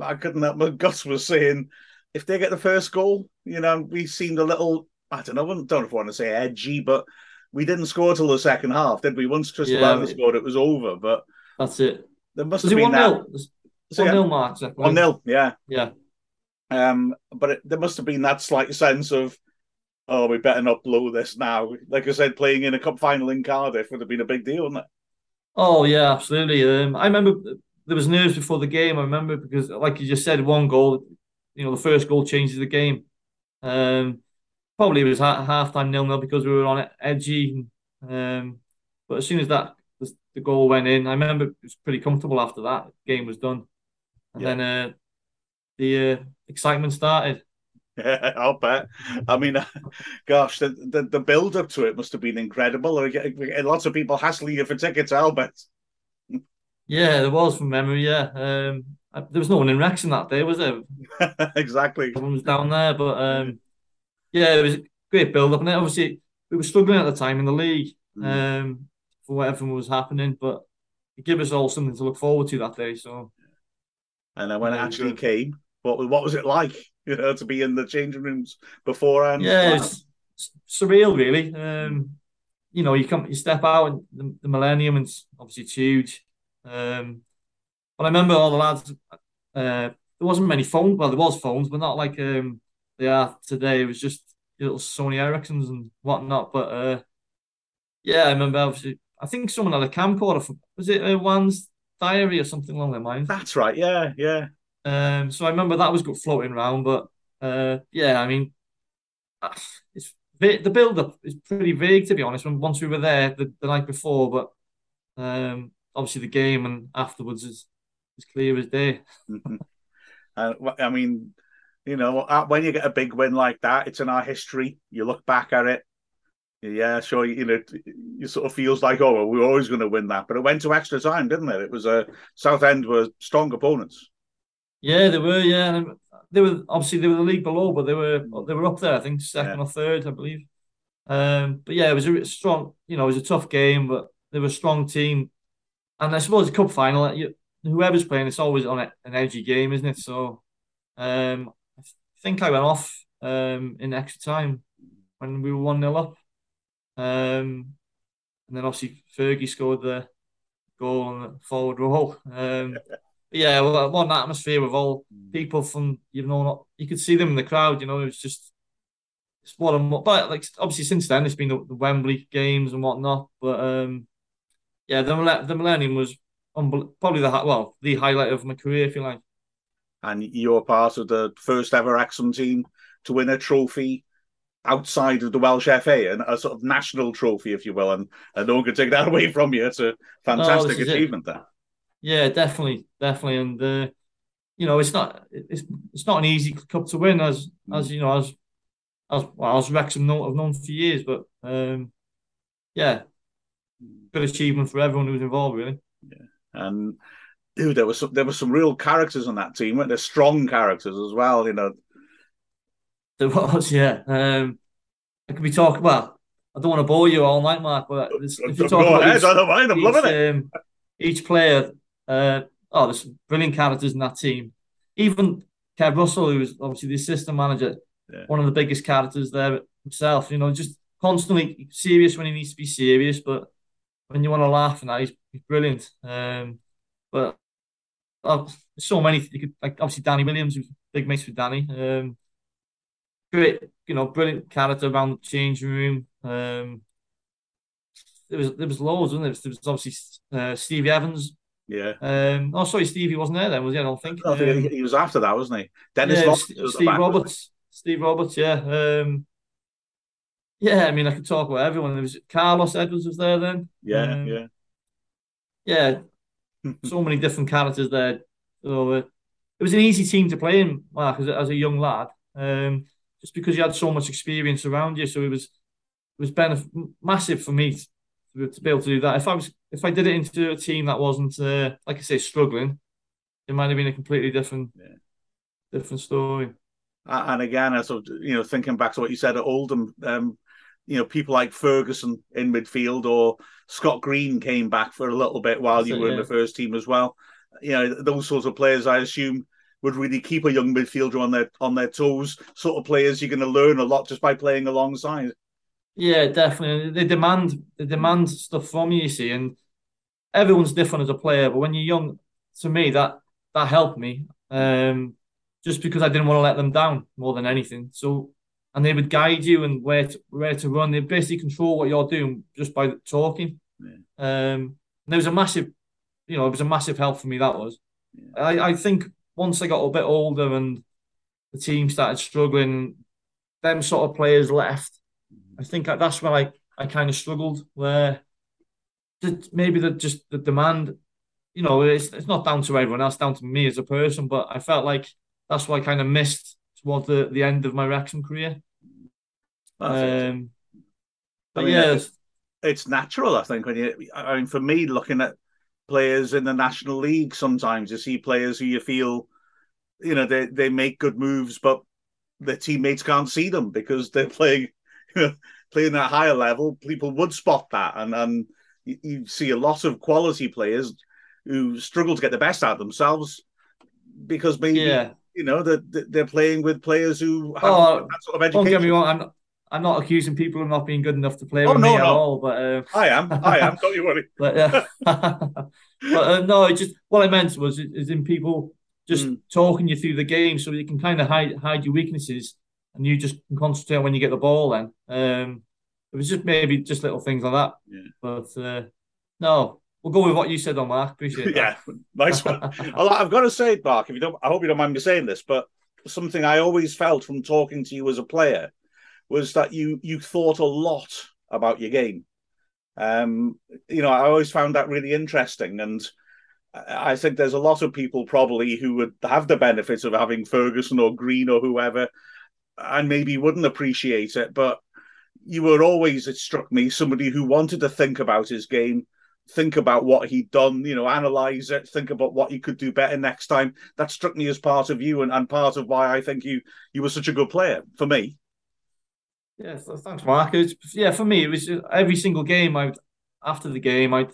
I couldn't help my guts was saying if they get the first goal, you know, we seemed a little I don't know, I don't know if I want to say edgy, but we didn't score till the second half, did we? Once Crystal Yeah, Palace scored, it was over. But that's it. there must Was have been one that nil? So, One yeah, nil mark. one nil, yeah. Yeah, Um, but it, there must have been that slight sense of, oh, we better not blow this now. Like I said, playing in a cup final in Cardiff would have been a big deal, wouldn't it? Oh yeah, absolutely. Um, I remember there was nerves before the game. I remember because, like you just said, one goal. You know, the first goal changes the game. Um, probably it was ha- half time nil nil because we were on it edgy. Um, but as soon as that the, goal went in, I remember it was pretty comfortable after that. game was done, and Yeah. then uh, the uh, excitement started. Yeah, I'll bet. I mean, gosh, the, the, the build up to it must have been incredible. Lots of people hassling you for tickets, I'll bet. Yeah, there was from memory. Yeah, um, there was no one in Wrexham that day, was there? exactly. Everyone was down there, but um, yeah, it was a great build up, and obviously we were struggling at the time in the league um, for whatever was happening, but it gave us all something to look forward to that day. So And then when it actually good. came, what was what was it like? You know, to be in the changing rooms beforehand. yeah, it's, surreal, really. Um, you know, you come, you step out, and the, the Millennium, and it's obviously it's huge. Um, but I remember all the lads. Uh, there wasn't many phones. Well, there was phones, but not like um, they are today. It was just little Sony Ericssons and whatnot. But uh, yeah, I remember obviously. I think someone had a camcorder. From, was it uh, Juan's diary or something along those lines? That's right. Yeah, yeah. Um, so I remember that was good floating around, but uh, yeah, I mean, uh, it's the build up is pretty vague to be honest. When once we were there the, the night before, but um, obviously the game and afterwards is as clear as day. Mhm. And wh- I mean, you know, uh, when you get a big win like that, it's in our history. You look back at it. Yeah, sure. You know, it sort of feels like, oh, well, we we're always going to win that, but it went to extra time, didn't it? It was a Southend were strong opponents. Yeah, they were. Yeah, they were obviously they were the league below, but they were they were up there. I think second Yeah. or third, I believe. Um, but yeah, it was a strong. You know, it was a tough game, but they were a strong team. And I suppose the cup final, you, whoever's playing, it's always on an edgy game, isn't it? So, um, I think I went off um in extra time when we were one 0 up. Um, and then obviously Fergie scored the goal on the forward roll. Um, yeah, well, what an atmosphere with all people from you know, not, you could see them in the crowd. You know, it was just it's what a mo- but like obviously since then it's been the, the Wembley games and whatnot. But um, yeah, the the Millennium was probably the well the highlight of my career, if you like. And you're part of the first ever Wrexham team to win a trophy outside of the Welsh FA and a sort of national trophy, if you will. And, and no one can take that away from you. It's a fantastic is it. achievement there. Yeah, definitely, definitely, and uh, you know, it's not it's it's not an easy cup to win as as you know as as well as Wrexham know, I've known for years, but um, yeah, good achievement for everyone who was involved, really. Yeah, and dude, there was some, there were some real characters on that team, weren't there? Strong characters as well, you know. There was, yeah. Um, I could be talking. Well, I don't want to bore you all night, Mark, but if you talk about ahead, each, I don't mind. I'm each, loving it. um, each player, uh, oh, there's some brilliant characters in that team. Even Kev Russell, who was obviously the assistant manager, Yeah. one of the biggest characters there himself. You know, just constantly serious when he needs to be serious, but when you want to laugh and that, he's, he's brilliant. Um, but uh, so many. You could like obviously Danny Williams, who's big mates with Danny. Um, great, you know, brilliant character around the changing room. Um, there was there was loads, wasn't there? There was obviously uh, Stevie Evans. Yeah. Um, oh, sorry, Stevie wasn't there then, was he? I don't think. I think Um, he, was after that, wasn't he? Dennis yeah, was Steve back, Roberts. Steve Roberts, yeah. Um, yeah, I mean, I could talk about everyone. There was Carlos Edwards was there then. Yeah, Um, yeah. Yeah, so many different characters there. So uh, it was an easy team to play in, Mark, as a, as a young lad. Um, just because you had so much experience around you, so it was it was benef- massive for me to, to be able to do that. If I was if I did it into a team that wasn't uh, like I say struggling, it might have been a completely different Yeah. different story. And again, I sort of, you know, thinking back to what you said at Oldham, um, you know, people like Ferguson in midfield or Scott Green came back for a little bit while That's you were in the first team as well. You know, those sorts of players, I assume, would really keep a young midfielder on their on their toes. Sort of players you're going to learn a lot just by playing alongside. Yeah, definitely. They demand they demand stuff from you, you see, and everyone's different as a player. But when you're young, to me, that that helped me. Um, just because I didn't want to let them down more than anything. So, and they would guide you and where to where to run. They basically control what you're doing just by talking. Yeah. Um, and there was a massive, you know, it was a massive help for me. That was. Yeah. I I think once I got a bit older and the team started struggling, them sort of players left. I think that's where I, I kind of struggled. Where maybe the just the demand, you know, it's it's not down to everyone else, down to me as a person. But I felt like that's what I kind of missed towards the, the end of my Wrexham career. Um, I but mean, yeah, it's, it's natural, I think. When you, I mean, for me, looking at players in the National League, sometimes you see players who you feel, you know, they they make good moves, but their teammates can't see them because they're playing, you know, playing at a higher level. People would spot that, and and you, you see a lot of quality players who struggle to get the best out of themselves because maybe yeah. You know that they're playing with players who have Oh, that sort of Don't get me wrong. I'm not, I'm not accusing people of not being good enough to play Oh, with no, me at all. But uh, I am, I am. Don't you worry. But yeah, but uh, no, just what I meant was is in people just Mm. talking you through the game so you can kind of hide hide your weaknesses and you just can concentrate when you get the ball. Then um, it was just maybe just little things like that. Yeah. But uh, no, we'll go with what you said on Mark. Appreciate it. yeah, nice one. I've got to say, Mark, if you don't, I hope you don't mind me saying this, but something I always felt from talking to you as a player was that you you thought a lot about your game. Um, you know, I always found that really interesting, and I think there's a lot of people probably who would have the benefits of having Ferguson or Green or whoever, and maybe wouldn't appreciate it, but you were always, it struck me, somebody who wanted to think about his game, think about what he'd done, you know, analyze it, think about what he could do better next time. That struck me as part of you and, and part of why I think you you were such a good player for me. Yeah, thanks, Mark. It's, yeah, for me, it was every single game. I after the game, I'd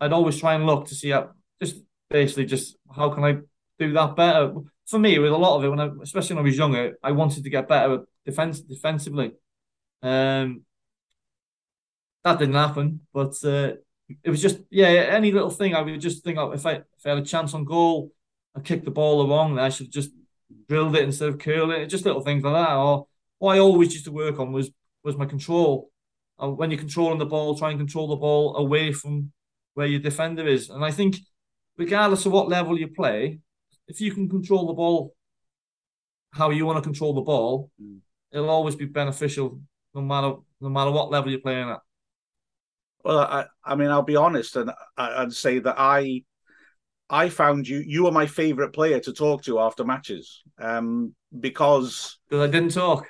I'd always try and look to see how, just basically just how can I do that better. For me, with a lot of it, when I, especially when I was younger, I wanted to get better defense defensively. Um, that didn't happen, but uh, it was just yeah, any little thing I would just think oh, if I if I had a chance on goal, I kicked the ball wrong, I should have just drilled it instead of curling it. Just little things like that, or what I always used to work on was was my control. Uh, when you're controlling the ball, try and control the ball away from where your defender is. And I think, regardless of what level you play, if you can control the ball how you want to control the ball, Mm. it'll always be beneficial, no matter no matter what level you're playing at. Well, I, I mean, I'll be honest, and I'd say that I, I found you you were my favorite player to talk to after matches um, because Because I didn't talk.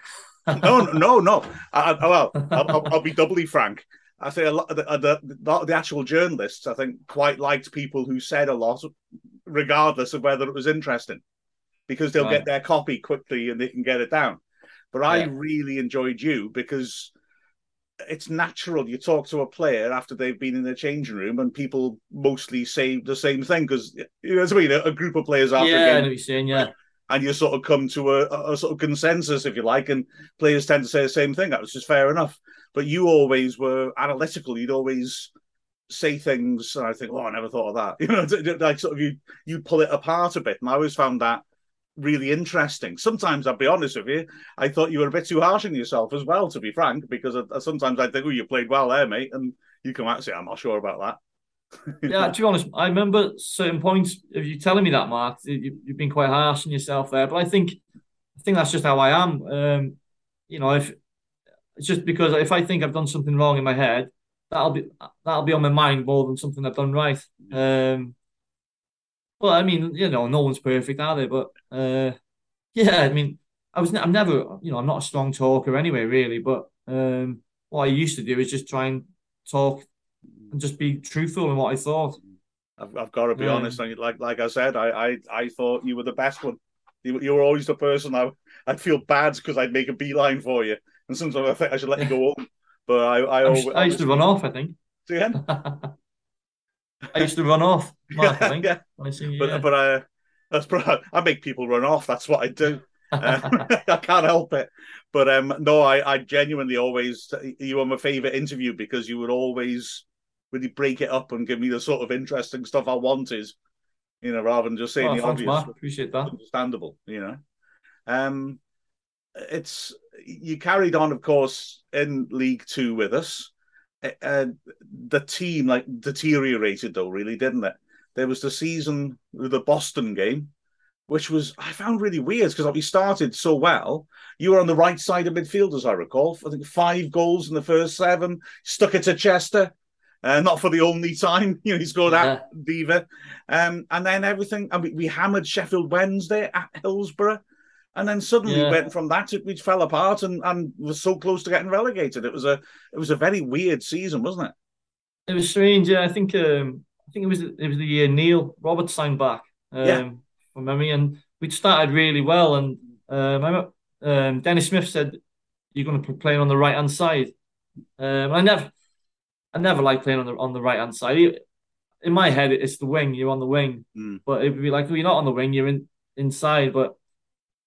no no no I, I, well I'll, I'll, be doubly frank. I say a lot of the, the, the, actual journalists I think quite liked people who said a lot, regardless of whether it was interesting, because they'll Right. get their copy quickly and they can get it down. But I really enjoyed you because it's natural. You talk to a player after they've been in the changing room, and people mostly say the same thing because you know what I mean. A, a group of players after a yeah, know game, you're saying. Yeah, and you sort of come to a, a- a sort of consensus, if you like, and players tend to say the same thing. That was just fair enough. But you always were analytical. You'd always say things, and I think, oh, I never thought of that. You know, like sort of you you pull it apart a bit, and I always found that really interesting. Sometimes, I'll be honest with you, I thought you were a bit too harsh on yourself as well, to be frank, because I, sometimes I think, oh, you played well there, mate, and you come out and say, I'm not sure about that. yeah. To be honest, I remember certain points of you telling me that, Mark. You, you've been quite harsh on yourself there, but I think I think that's just how I am. Um, you know, if it's just because if I think I've done something wrong in my head, that'll be that'll be on my mind more than something I've done right. Um, well, I mean, you know, no one's perfect, are they? But uh, yeah, I mean, I was I'm never, you know, I'm not a strong talker anyway, really. But um, what I used to do is just try and talk and just be truthful in what I thought. I've, I've got to be Yeah. honest. and Like like I said, I, I I thought you were the best one. You, you were always the person I I'd feel bad because I'd make a beeline for you, and sometimes I think I should let you go home. But I I, always, I used to run off. I think See again? I used to run off. Mark, I think. yeah, when I see but yeah. but I that's pro- I make people run off. That's what I do. Uh, I can't help it. But um, no, I, I genuinely always you were my favorite interview because you would always really break it up and give me the sort of interesting stuff I wanted, you know, rather than just saying Oh, the thanks, obvious. Mark. Appreciate that. understandable, you know. Um, it's you carried on, of course, in League Two with us. Uh, the team like deteriorated though, really, didn't it? There was the season with the Boston game, which was I found really weird because we started so well. You were on the right side of midfield, as I recall. I think five goals in the first seven. Stuck it to Chester. Uh, not for the only time, you know, he scored Yeah. at Derby. Um, and then everything, and we, we hammered Sheffield Wednesday at Hillsborough. And then suddenly Yeah. went from that to we fell apart and, and was so close to getting relegated. It was a it was a very weird season, wasn't it? It was strange. Yeah, I think um, I think it was it was the year Neil Roberts signed back. Um, Yeah. from memory, and we'd started really well. And um, um, Dennis Smith said, "You're going to be playing on the right hand side." Um, I never, I never liked playing on the on the right hand side. In my head, it's the wing. You're on the wing, Mm. but it would be like, well, you're not on the wing. You're in inside, but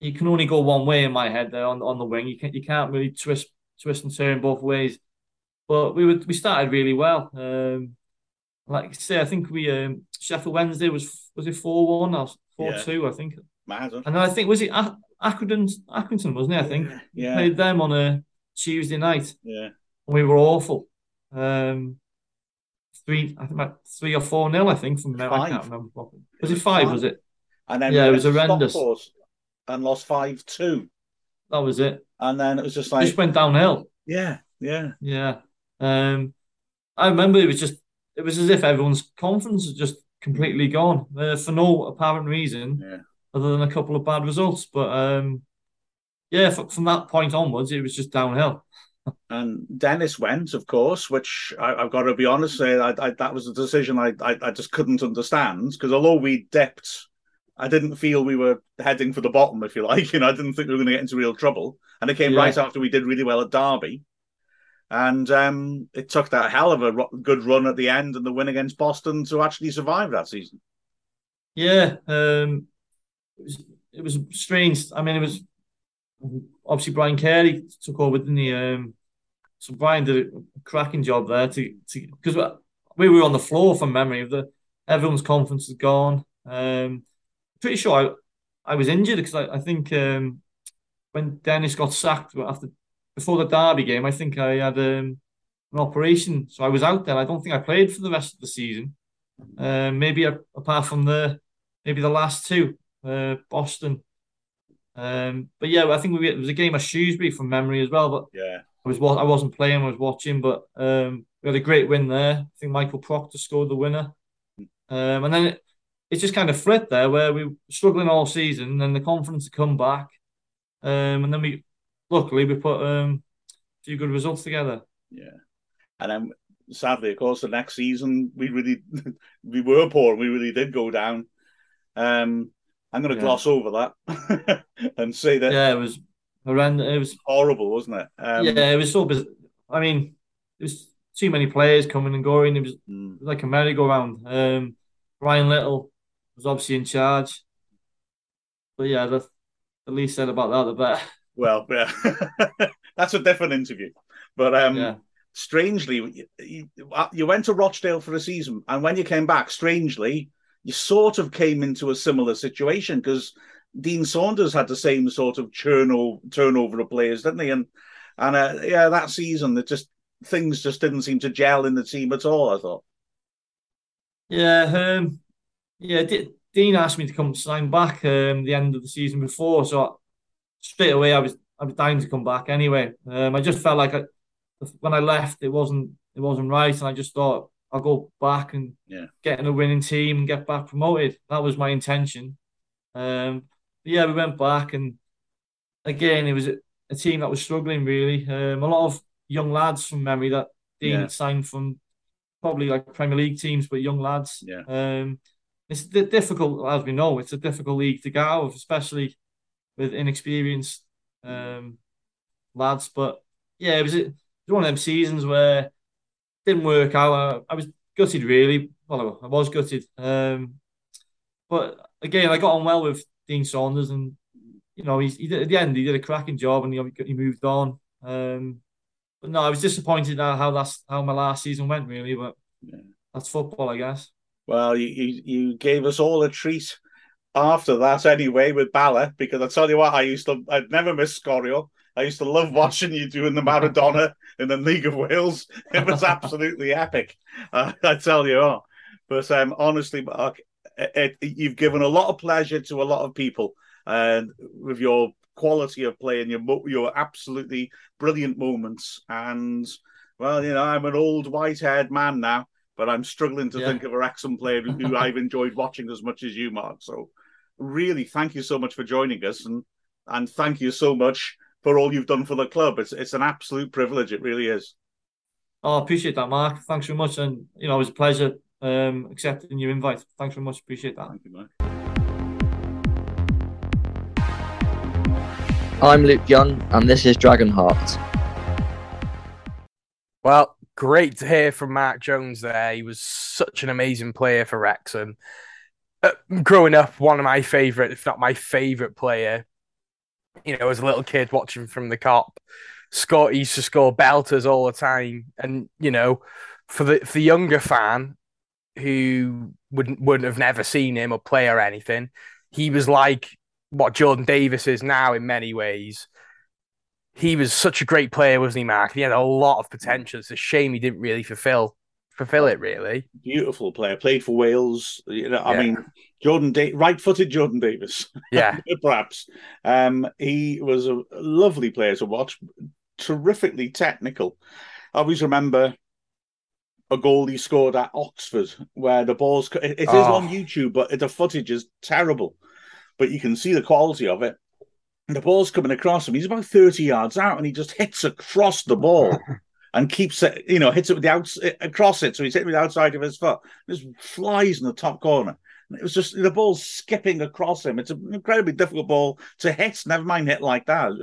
you can only go one way in my head. There on on the wing, you can't you can't really twist twist and turn both ways. But we would we started really well. Um, like I say, I think we um, Sheffield Wednesday was was it four one or four two, I think. Mad. And then I think was it Ac- Accrington, Accrington, wasn't it? I think Yeah, played them on a Tuesday night, yeah. and we were awful. Um, three, I think about three or four nil. I think from there. I can't Five. remember. properly. Was it five? Was it? And then Yeah, it was horrendous. Stockport and lost five two. That was it. And then it was just like Just went downhill. yeah, yeah. Yeah. Um, I remember it was just it was as if everyone's confidence had just completely gone uh, for no apparent reason Yeah. other than a couple of bad results. But um, yeah, from that point onwards, it was just downhill. And Dennis went, of course, which I, I've got to be honest, I, I, that was a decision I, I, I just couldn't understand because although we dipped, I didn't feel we were heading for the bottom, if you like. You know, I didn't think we were going to get into real trouble, and it came Yeah. right after we did really well at Derby, and um, it took that hell of a good run at the end and the win against Boston to actually survive that season. Yeah, um, it was it was strange. I mean, it was obviously Brian Carey took over, didn't he? Um, so Brian did a cracking job there to to because we were on the floor from memory of the everyone's confidence had gone. Um, pretty sure I, I was injured because I, I think um, when Dennis got sacked after before the Derby game, I think I had um, an operation, so I was out there. I don't think I played for the rest of the season. Um, maybe a, apart from the maybe the last two, uh, Boston. Um, but yeah, I think we it was a game of Shrewsbury from memory as well. But Yeah, I was I wasn't playing, I was watching, but um, we had a great win there. I think Michael Proctor scored the winner. Um, and then it, it's just kind of flipped there where we were struggling all season, and the confidence to come back, um, and then we luckily we put um, a few good results together. Yeah, and then sadly, of course, the next season we really we were poor. We really did go down. Um, I'm going to Yeah. gloss over that and say that Yeah, it was horrendous. It was horrible, wasn't it? Um, yeah, it was so. Biz- I mean, there was too many players coming and going. It was, it mm, was like a merry-go-round. Um, Brian Little was obviously in charge, but yeah, the, the least said about that, the better. Well, yeah, that's a different interview. But um, Yeah. strangely, you, you went to Rochdale for a season, and when you came back, strangely, you sort of came into a similar situation because Dean Saunders had the same sort of turnover turnover of players, didn't he? And and uh, yeah, that season, it just things just didn't seem to gel in the team at all. I thought. Yeah, um, yeah. D- Dean asked me to come sign back um, the end of the season before, so straight away I was I was dying to come back anyway. Um, I just felt like I, when I left, it wasn't it wasn't right, and I just thought I'll go back and Yeah. get in a winning team and get back promoted. That was my intention. Um, yeah, we went back, and again, it was a, a team that was struggling really. Um, a lot of young lads from memory that Dean Yeah. had signed from probably like Premier League teams, but young lads. Yeah. Um, it's di- difficult, as we know, it's a difficult league to get out of, especially with inexperienced um, lads. But yeah, it was, it was one of them seasons where it didn't work out. I, I was gutted, really. Well, I was gutted. Um, but again, I got on well with Dean Saunders, and you know, he's, he did, at the end he did a cracking job, and he, he moved on. Um, but no, I was disappointed at how that's how my last season went, really. But Yeah. that's football, I guess. Well, you, you you gave us all a treat after that anyway with Bala because I tell you what, I used to I'd never miss Sgorio. I used to love watching you doing the Maradona in the League of Wales. It was absolutely epic. Uh, I tell you what. But um, honestly, Mark, it, it, you've given a lot of pleasure to a lot of people, and with your quality of play and your your absolutely brilliant moments. And well, you know, I'm an old white-haired man now but I'm struggling to Yeah. think of a Wrexham player who who I've enjoyed watching as much as you, Mark. So, really, thank you so much for joining us, and and thank you so much for all you've done for the club. It's it's an absolute privilege. It really is. Oh, I appreciate that, Mark. Thanks very much, and you know, it was a pleasure um, accepting your invite. Thanks very much. Appreciate that. Thank you, Mark. I'm Luke Young, and this is Dragonheart. Well, great to hear from Mark Jones there. He was such an amazing player for Wrexham. Uh, growing up, one of my favourite, if not my favourite player, you know, as a little kid watching from the Kop, Scott used to score belters all the time. And, you know, for the for the younger fan who wouldn't wouldn't have never seen him or play or anything, he was like what Jordan Davies is now in many ways he was such a great player, wasn't he, Mark? He had a lot of potential. It's a shame he didn't really fulfill fulfill it, really. Beautiful player. Played for Wales. You know, I Yeah. mean, Jordan, da- right-footed Jordan Davies. Yeah, perhaps. Um, he was a lovely player to watch, terrifically technical. I always remember a goal he scored at Oxford where the ball's it, it is Oh. on YouTube, but the footage is terrible. But you can see the quality of it. And the ball's coming across him. He's about 30 yards out and he just hits across the ball and keeps it, you know, hits it with the outs across it. So he's hitting with the outside of his foot. Just flies in the top corner. And it was just the ball skipping across him. It's an incredibly difficult ball to hit, never mind hit like that.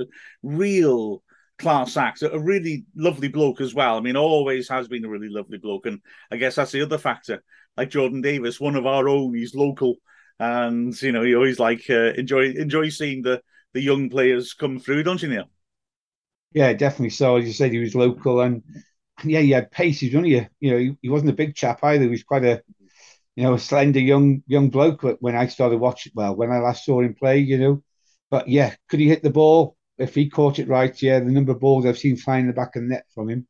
Real class act, a really lovely bloke as well. I mean, always has been a really lovely bloke. And I guess that's the other factor. Like Jordan Davies, one of our own, he's local. And you know, he always like uh, enjoy enjoy seeing the the young players come through, don't you, Neil? Yeah, definitely. So as you said, he was local and, yeah, he had pace. He was only a, you know, he, he wasn't a big chap either. He was quite a, you know, a slender young young bloke when I started watching. Well, when I last saw him play, you know, but yeah, could he hit the ball if he caught it right? Yeah, the number of balls I've seen flying in the back of the net from him.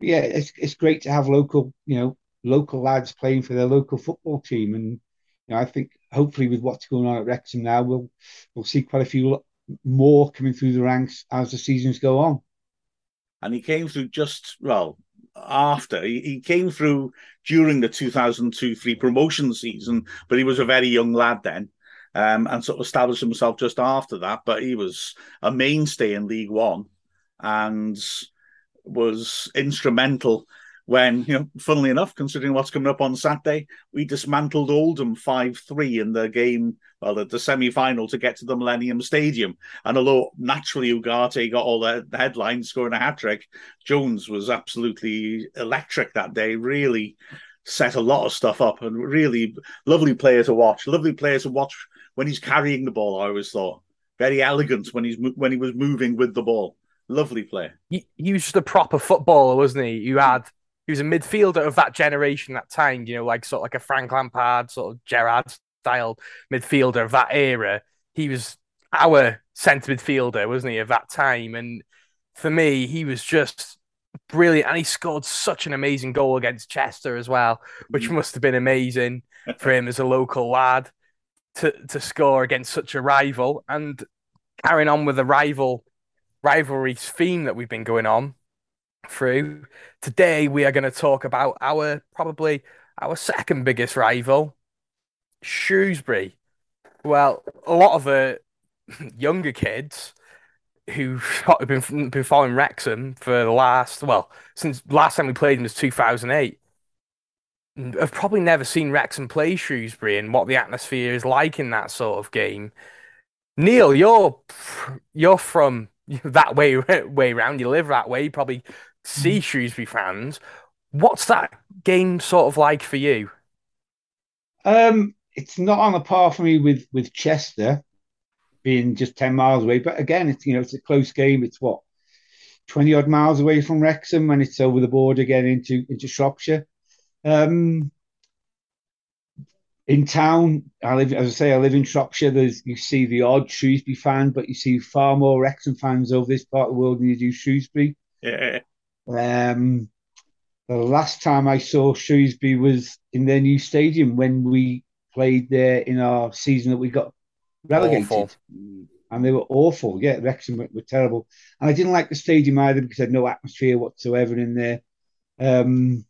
But yeah, it's it's great to have local, you know, local lads playing for their local football team, and you know, I think hopefully with what's going on at Wrexham now, we'll we'll see quite a few more coming through the ranks as the seasons go on. and he came through just well after. He, he came through during the 2002-3 promotion season, but he was a very young lad then. Um, and sort of established himself just after that. But he was a mainstay in League One and was instrumental when, you know, funnily enough, considering what's coming up on Saturday, we dismantled Oldham 5 3 in the game, well, the, the semi final to get to the Millennium Stadium. And although naturally Ugarte got all the headlines scoring a hat trick, Jones was absolutely electric that day, really set a lot of stuff up and really lovely player to watch. Lovely player to watch when he's carrying the ball, I always thought. Very elegant when he's when he was moving with the ball. Lovely player. He, he was just a proper footballer, wasn't he? You had he was a midfielder of that generation, at that time, you know, like sort of like a Frank Lampard, sort of Gerrard style midfielder of that era. He was our centre midfielder, wasn't he, of that time? And for me, he was just brilliant. And he scored such an amazing goal against Chester as well, which mm-hmm. must have been amazing for him as a local lad to, to score against such a rival. And carrying on with the rival rivalry theme that we've been going on through. Today we are going to talk about our probably our second biggest rival, Shrewsbury. Well, a lot of the younger kids who've been been following Wrexham for the last well since last time we played them was 2008 have probably never seen Wrexham play Shrewsbury and what the atmosphere is like in that sort of game. Neil, you're you're from that way way around. You live that way. You probably see Shrewsbury fans. What's that game sort of like for you? Um, it's not on a par for me with with Chester being just ten miles away. But again, it's you know it's a close game. It's what twenty odd miles away from Wrexham, and it's over the border again into into Shropshire. Um, in town, I live as I say, I live in Shropshire. There's you see the odd Shrewsbury fan, but you see far more Wrexham fans over this part of the world than you do Shrewsbury. Yeah. Um, the last time I saw Shrewsbury was in their new stadium when we played there in our season that we got relegated. Awful. And they were awful. Yeah, Wrexham were, were, terrible. And I didn't like the stadium either because it had no atmosphere whatsoever in there. Um,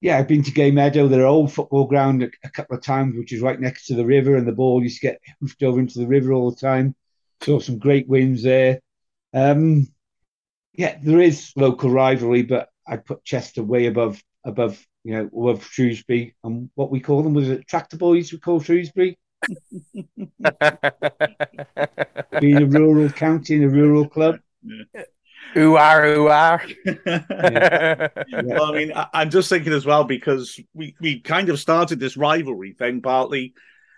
yeah, I've been to Gay Meadow, their old football ground, a, a, couple of times, which is right next to the river, and the ball used to get hoofed over into the river all the time. Saw some great wins there. Um, yeah, there is local rivalry, but I put Chester way above above you know above Shrewsbury and what we call them was it tractor boys we call Shrewsbury. Being a rural county and a rural club. Who are, who are. yeah. Well, I mean, I, am just thinking as well because we, we kind of started this rivalry thing partly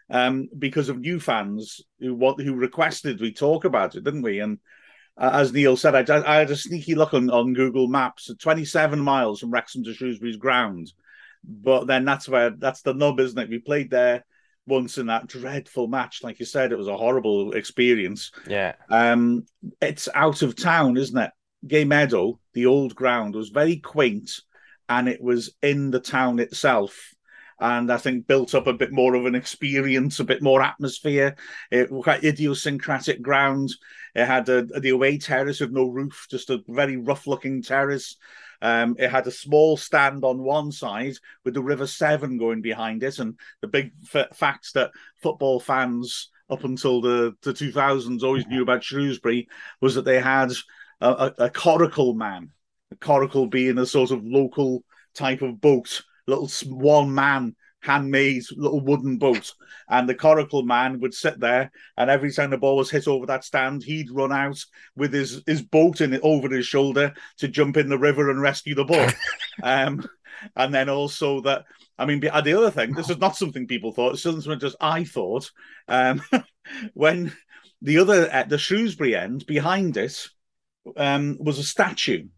um, because of new fans who want who requested we talk about it, didn't we? And uh, as Neil said, I, I, had a sneaky look on, on Google Maps, 27 miles from Wrexham to Shrewsbury's ground. But then that's where that's the nub, isn't it? We played there once in that dreadful match. Like you said, it was a horrible experience. Yeah. Um, it's out of town, isn't it? Gay Meadow, the old ground, was very quaint and it was in the town itself and I think built up a bit more of an experience, a bit more atmosphere. It was quite idiosyncratic ground. It had a, the away terrace with no roof, just a very rough-looking terrace. Um, it had a small stand on one side with the River Severn going behind it, and the big f- fact that football fans up until the, the 2000s always knew about Shrewsbury was that they had a, a, a coracle man, a coracle being a sort of local type of boat little one man handmade little wooden boat. And the coracle man would sit there, and every time the ball was hit over that stand, he'd run out with his, his boat in it over his shoulder to jump in the river and rescue the ball. um, and then also that, I mean, the other thing, this is not something people thought, it's something just I thought. Um, when the other at the Shrewsbury end behind it um, was a statue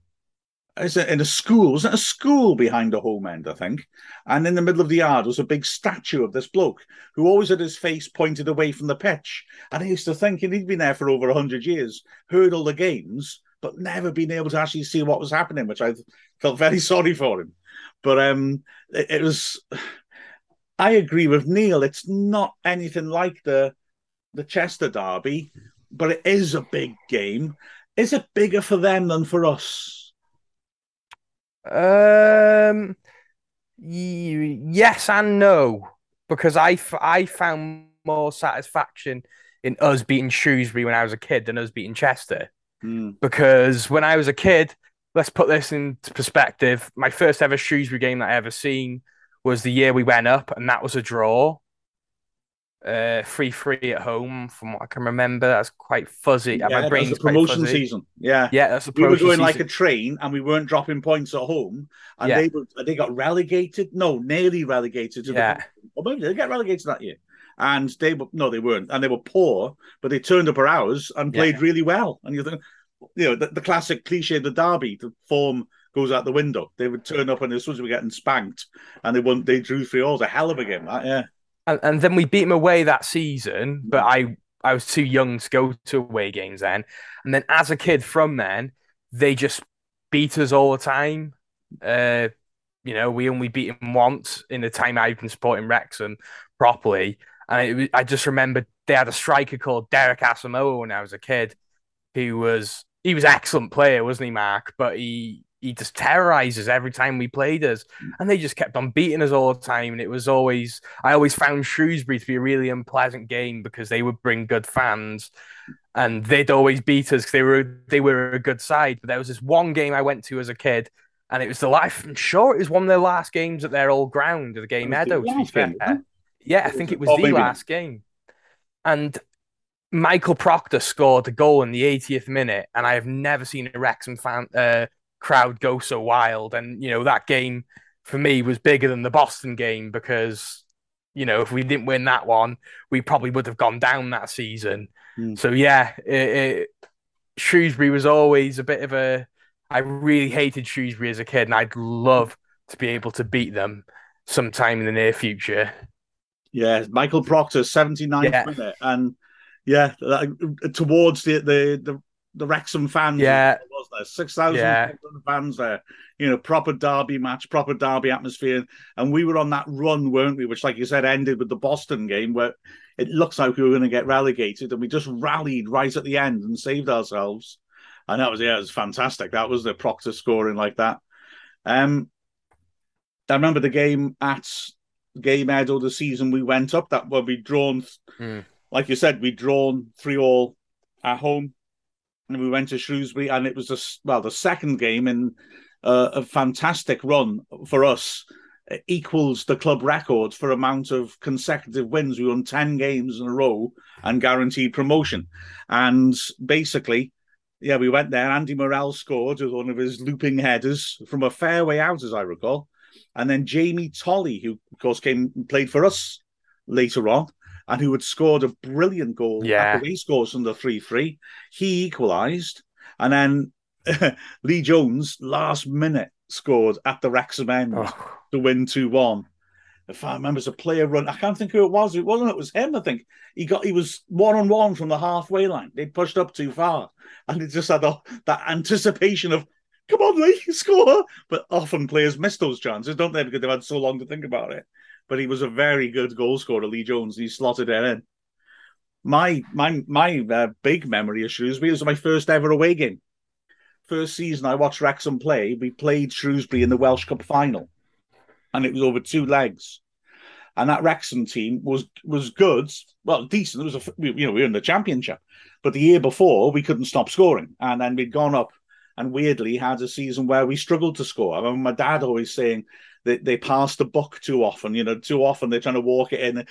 is it in a school? Was it a school behind the home end? I think. And in the middle of the yard was a big statue of this bloke who always had his face pointed away from the pitch. And I used to think he'd been there for over hundred years, heard all the games, but never been able to actually see what was happening, which I felt very sorry for him. But um, it, it was. I agree with Neil. It's not anything like the the Chester Derby, but it is a big game. Is it bigger for them than for us? Um, yes and no, because I, f- I found more satisfaction in us beating Shrewsbury when I was a kid than us beating Chester. Mm. Because when I was a kid, let's put this into perspective. My first ever Shrewsbury game that I ever seen was the year we went up, and that was a draw. Uh, free free at home, from what I can remember. That's quite fuzzy. Yeah, My brain's the promotion season. Yeah. Yeah, that's the We were going like a train, and we weren't dropping points at home, and Yeah. they were, they got relegated. No, nearly relegated to Yeah. the. Or maybe they get relegated that year, and they were no, they weren't, and they were poor, but they turned up our hours and played Yeah. really well. And you think, you know, the, the classic cliche, the derby, the form goes out the window. They would turn up, and as soon as we were getting spanked, and they won, they drew three all. A hell of a game, that, yeah. And, and then we beat them away that season, but I I was too young to go to away games then. And then as a kid from then, they just beat us all the time. Uh, you know, we only beat them once in the time I've been supporting Wrexham properly. And was- I just remember they had a striker called Derek Asamoah when I was a kid, who was he was excellent player, wasn't he, Mark? But he he just terrorizes every time we played us, and they just kept on beating us all the time. And it was always I always found Shrewsbury to be a really unpleasant game because they would bring good fans, and they'd always beat us because they were they were a good side. But there was this one game I went to as a kid. And it was the life. I'm sure it was one of their last games at their old ground, the Game It was the Meadow. To be fair, game, yeah, I think it was or the not. last game. And Michael Proctor scored a goal in the 80th minute, and I have never seen a Wrexham fan uh, crowd go so wild. And you know that game for me was bigger than the Boston game because you know if we didn't win that one, we probably would have gone down that season. Hmm. So yeah, it, it, Shrewsbury was always a bit of a. I really hated Shrewsbury as a kid, and I'd love to be able to beat them sometime in the near future. Yeah, Michael Proctor, 79th Yeah. minute, and yeah, that- towards the the the, the Wrexham fans, Yeah. was there six thousand Yeah. fans there? You know, proper derby match, proper derby atmosphere, and we were on that run, weren't we? Which, like you said, ended with the Boston game, where it looks like we were going to get relegated, and we just rallied right at the end and saved ourselves. And that was yeah, it was fantastic. That was the Proctor scoring like that. Um, I remember the game at Gay Meadow the season we went up. That where we drawn, Hmm. like you said, we drawn three all at home, and we went to Shrewsbury, and it was the well the second game in uh, a fantastic run for us. It equals the club record for amount of consecutive wins. We won ten games in a row and guaranteed promotion. And basically, yeah, we went there. Andy Morrell scored with one of his looping headers from a fairway out, as I recall. And then Jamie Tolley, who of course came and played for us later on, and who had scored a brilliant goal Yeah. after he scores from the 3 3. He equalised. And then Lee Jones, last minute, scored at the Wrexham end Oh. to win 2 1. If I remember, it's a player run. I can't think who it was. It wasn't. It was him. I think he got. He was one on one from the halfway line. They pushed up too far, and it just had the, that anticipation of, "Come on, Lee, score!" But often players miss those chances, don't they? Because they've had so long to think about it. But he was a very good goal scorer, Lee Jones. He slotted it in. My my my uh, big memory of Shrewsbury was my first ever away game. First season I watched Wrexham play. We played Shrewsbury in the Welsh Cup final and it was over two legs. And that Wrexham team was was good, well, decent. It was a we- you know we were in the championship, but the year before we couldn't stop scoring, and then we'd gone up and weirdly had a season where we struggled to score. I remember my dad always saying that they pass the buck too often. You know, too often they're trying to walk it in.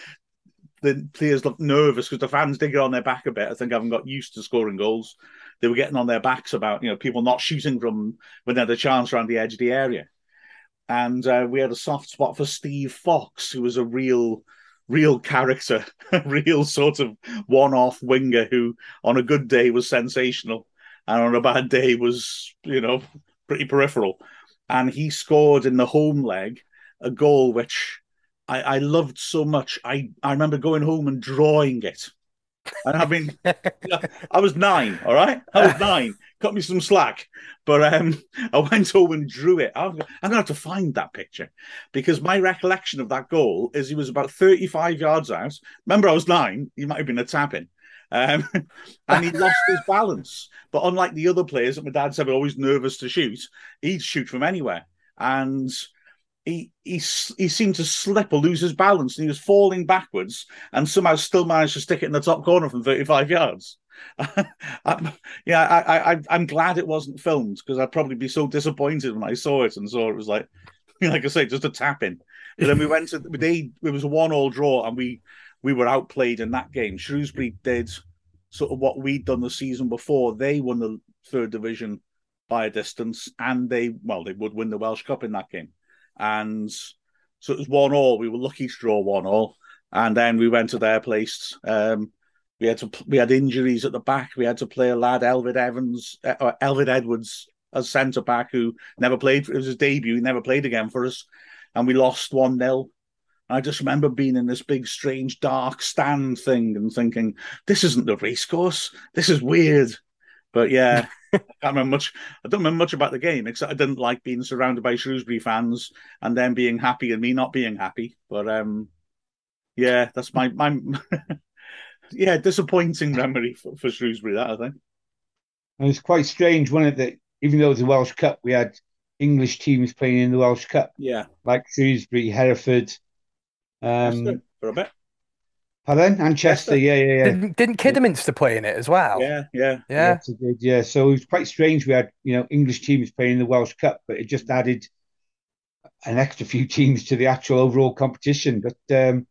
The players look nervous because the fans did get on their back a bit. I think I haven't got used to scoring goals. They were getting on their backs about you know people not shooting from when they had a chance around the edge of the area and uh, we had a soft spot for Steve Fox, who was a real, real character, a real sort of one-off winger who, on a good day, was sensational, and on a bad day was, you know, pretty peripheral. And he scored in the home leg a goal which I, I loved so much. I I remember going home and drawing it. And I mean, I was nine, all right? I was nine. Cut me some slack. But um, I went home and drew it. I'm, I'm going to have to find that picture because my recollection of that goal is he was about 35 yards out. Remember, I was nine. He might have been a tapping. Um, and he lost his balance. But unlike the other players that my dad said were always nervous to shoot, he'd shoot from anywhere. and he he he seemed to slip or lose his balance, and he was falling backwards, and somehow still managed to stick it in the top corner from 35 yards. I, yeah, I, I I'm glad it wasn't filmed because I'd probably be so disappointed when I saw it and saw it was like, like I say, just a tap in. But then we went to they it was a one all draw and we we were outplayed in that game. Shrewsbury did sort of what we'd done the season before. They won the third division by a distance, and they well they would win the Welsh Cup in that game and so it was one all. We were lucky to draw one all, and then we went to their place. Um, we had to we had injuries at the back. We had to play a lad, Elvid Evans, uh, or Elvid Edwards, as centre back, who never played. It was his debut. He never played again for us, and we lost one 0 I just remember being in this big, strange, dark stand thing and thinking, "This isn't the racecourse. This is weird." But yeah, I can't remember much. I don't remember much about the game except I didn't like being surrounded by Shrewsbury fans and them being happy and me not being happy. But um, yeah, that's my my yeah disappointing memory for, for Shrewsbury. That I think. And it's quite strange, wasn't it, that even though it was a Welsh Cup, we had English teams playing in the Welsh Cup. Yeah, like Shrewsbury, Hereford. Um, for a bit. Pardon? Manchester, yeah, yeah, yeah. Didn't, didn't Kidderminster play in it as well? Yeah, yeah, yeah. Yes, did, yeah. So it was quite strange. We had you know English teams playing in the Welsh Cup, but it just added an extra few teams to the actual overall competition. But um,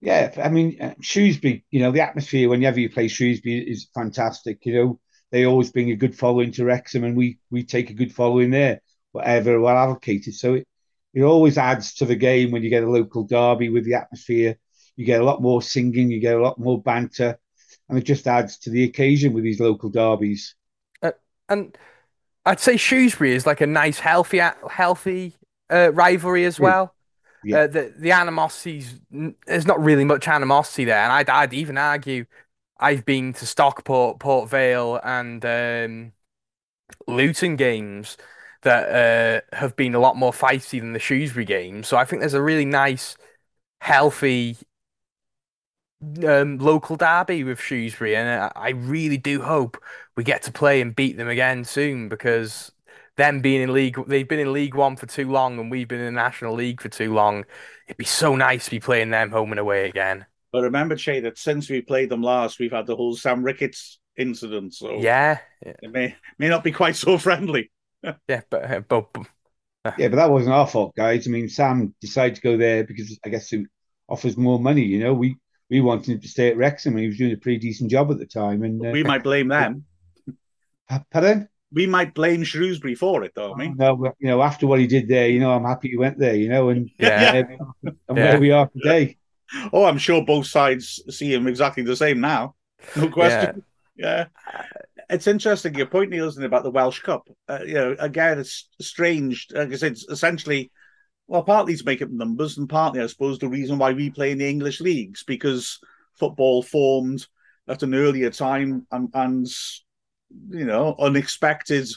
yeah, I mean uh, Shrewsbury, you know, the atmosphere whenever you play Shrewsbury is fantastic. You know, they always bring a good following to Wrexham, and we we take a good following there, whatever we're allocated. So it it always adds to the game when you get a local derby with the atmosphere you get a lot more singing, you get a lot more banter, and it just adds to the occasion with these local derbies. Uh, and I'd say Shrewsbury is like a nice, healthy, healthy uh, rivalry as well. Yeah. Uh, the the animosity there's not really much animosity there, and I'd I'd even argue I've been to Stockport, Port Vale, and um, Luton games that uh, have been a lot more feisty than the Shrewsbury game. So I think there's a really nice, healthy um, local derby with Shrewsbury, and I really do hope we get to play and beat them again soon because them being in league, they've been in League One for too long, and we've been in the National League for too long. It'd be so nice to be playing them home and away again. But remember, Che, that since we played them last, we've had the whole Sam Ricketts incident. So yeah, it may may not be quite so friendly. Yeah, but, uh, but, but uh, yeah, but that wasn't our fault, guys. I mean, Sam decided to go there because I guess it offers more money. You know, we we wanted him to stay at Wrexham, and he was doing a pretty decent job at the time. And uh, we might blame them. Pardon? We might blame Shrewsbury for it, though. I mean, no, you know, after what he did there, you know, I'm happy he went there. You know, and yeah, and yeah. where we are today. Oh, I'm sure both sides see him exactly the same now. No question. Yeah. yeah. It's interesting your point, Neil, isn't it, about the Welsh Cup? Uh, you know, again, it's strange. Like I said, it's essentially well, partly to make up numbers, and partly, I suppose, the reason why we play in the English leagues because football formed at an earlier time, and, and you know, unexpected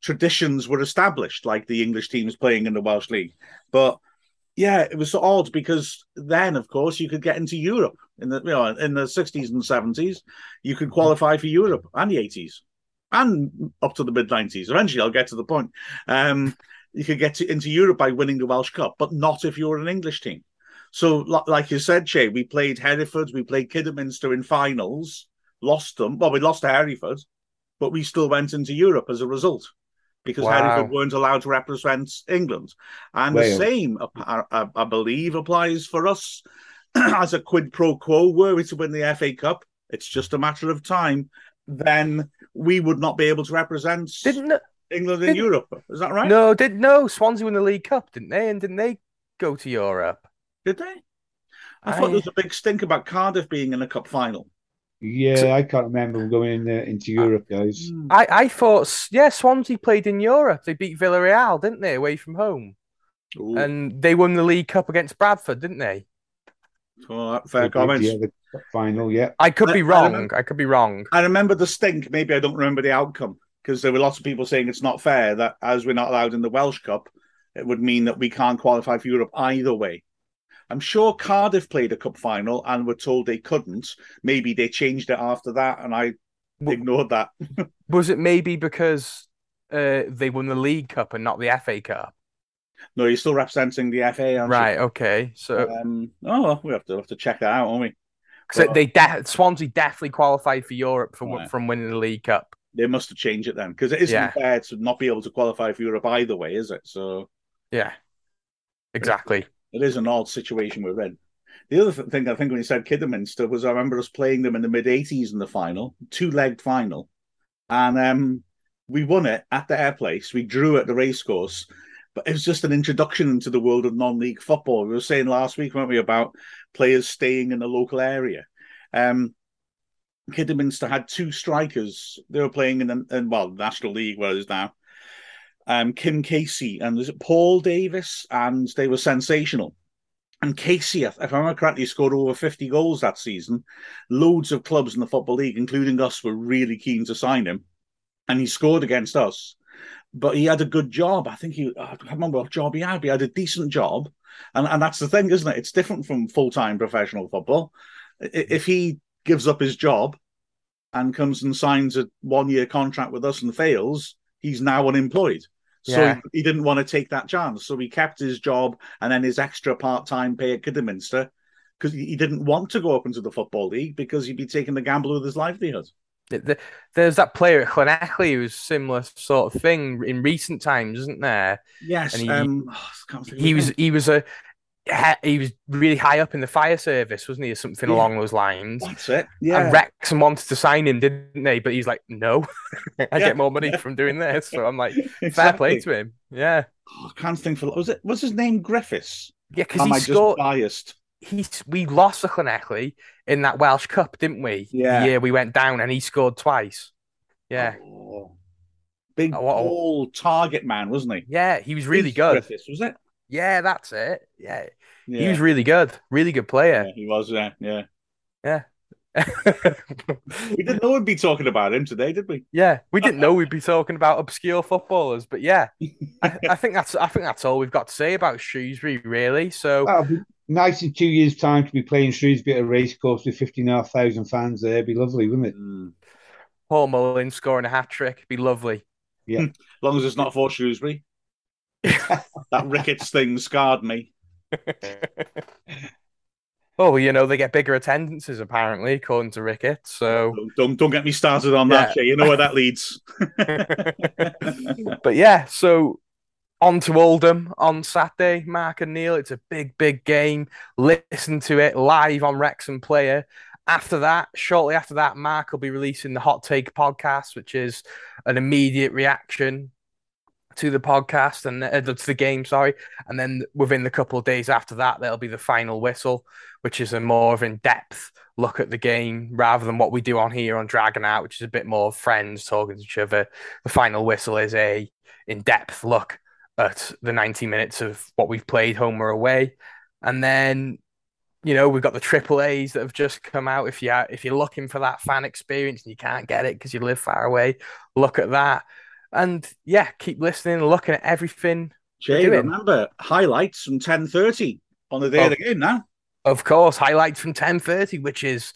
traditions were established, like the English teams playing in the Welsh league. But yeah, it was so odd because then, of course, you could get into Europe in the you know in the sixties and seventies. You could qualify for Europe and the eighties and up to the mid nineties. Eventually, I'll get to the point. Um, you could get to, into Europe by winning the Welsh Cup, but not if you're an English team. So, like you said, Che, we played Hereford, we played Kidderminster in finals, lost them. Well, we lost to Hereford, but we still went into Europe as a result because wow. Hereford weren't allowed to represent England. And the same, I, I, I, believe, applies for us as a quid pro quo. Were we to win the FA Cup, it's just a matter of time. Then we would not be able to represent. Didn't England in Europe. Is that right? No, did no Swansea won the League Cup, didn't they? And didn't they go to Europe? Did they? I, I... thought there was a big stink about Cardiff being in a cup final. Yeah, I can't remember going in there, into Europe, guys. Hmm. I, I thought, yeah, Swansea played in Europe. They beat Villarreal, didn't they, away from home? Ooh. And they won the League Cup against Bradford, didn't they? Well, fair comments. Yeah, the final, yeah. I could be wrong. I, remember, I could be wrong. I remember the stink. Maybe I don't remember the outcome because there were lots of people saying it's not fair that as we're not allowed in the Welsh Cup, it would mean that we can't qualify for Europe either way. I'm sure Cardiff played a cup final and were told they couldn't. Maybe they changed it after that, and I well, ignored that. was it maybe because uh, they won the League Cup and not the FA Cup? No, you're still representing the FA. aren't you? Right. Okay. So Um, oh, we have to have to check that out, won't we? so they de- Swansea definitely qualified for Europe from Right. from winning the League Cup. They must have changed it then, because it isn't Yeah. fair to not be able to qualify for Europe either way, is it? So Yeah. Exactly. It is an odd situation we're in. The other thing I think when you said Kidderminster was I remember us playing them in the mid '80s in the final, two-legged final, and um, we won it at their place. We drew at the racecourse, but it was just an introduction into the world of non-league football. We were saying last week, weren't we, about players staying in the local area. Um, Kidderminster had two strikers. They were playing in the in, well National League, where it is now. Um, Kim Casey and was it Paul Davis, and they were sensational. And Casey, if I remember correctly, scored over 50 goals that season. Loads of clubs in the Football League, including us, were really keen to sign him. And he scored against us. But he had a good job. I think he, I can't remember what job he had, he had a decent job. And, and that's the thing, isn't it? It's different from full time professional football. If he gives up his job and comes and signs a one year contract with us and fails, he's now unemployed. So Yeah. he, he didn't want to take that chance. So he kept his job and then his extra part time pay at Kidderminster because he he didn't want to go up into the Football League because he'd be taking the gamble with his livelihood. Th- th- There's that player at Llanelli who's similar sort of thing in recent times, isn't there? Yes. And he- um, oh, I can't think of He was he was a he was really high up in the fire service, wasn't he, or something Yeah. along those lines? That's it. Yeah. And Wrexham wanted to sign him, didn't they? But he's like, no, I Yeah. get more money from doing this. So I'm like, fair play to him. Yeah, Oh, I can't think for was it was his name Griffiths? yeah, because he I scored. biased? He we lost to Llanelli in that Welsh Cup, didn't we? Yeah. The year we went down, and he scored twice. Yeah, Oh. Big Oh, tall target man, wasn't he? yeah, he was really Rhys good. Griffiths, was it? Yeah, that's it. Yeah, Yeah. he was really good. Really good yeah, player. he was. Yeah, yeah. Yeah. We didn't know we'd be talking about him today, did we? Yeah, we didn't know we'd be talking about obscure footballers, but yeah, I, I think that's I think that's all we've got to say about Shrewsbury, really. So nice in two years' time to be playing Shrewsbury at a racecourse with 15,500 fans there. It'd be lovely, wouldn't it? Mm. Paul Mullin scoring a hat trick, be lovely. Yeah, as long as it's not for Shrewsbury. that Ricketts thing scarred me. Oh, well, you know they get bigger attendances apparently, according to Rickett. So, Don't, don't get me started on that, Jay. You know where that leads. but yeah, so on to Oldham on Saturday. Mark and Neil, it's a big, big game. Listen to it live on Wrexham Player. After that, shortly after that, Mark will be releasing the Hot Take podcast, which is an immediate reaction to the podcast and uh, to the game, sorry. And then within the couple of days after that, there'll be the final whistle, which is a more of in-depth look at the game rather than what we do on here on Dragon Out, which is a bit more friends talking to each other. The final whistle is a in-depth look at the 90 minutes of what we've played home or away. And then, you know, we've got the triple A's that have just come out. If you if you're looking for that fan experience and you can't get it because you live far away, look at that. And yeah, keep listening, and looking at everything. Jay, remember highlights from ten thirty on the day of the game now. Of course, highlights from 10:30, which is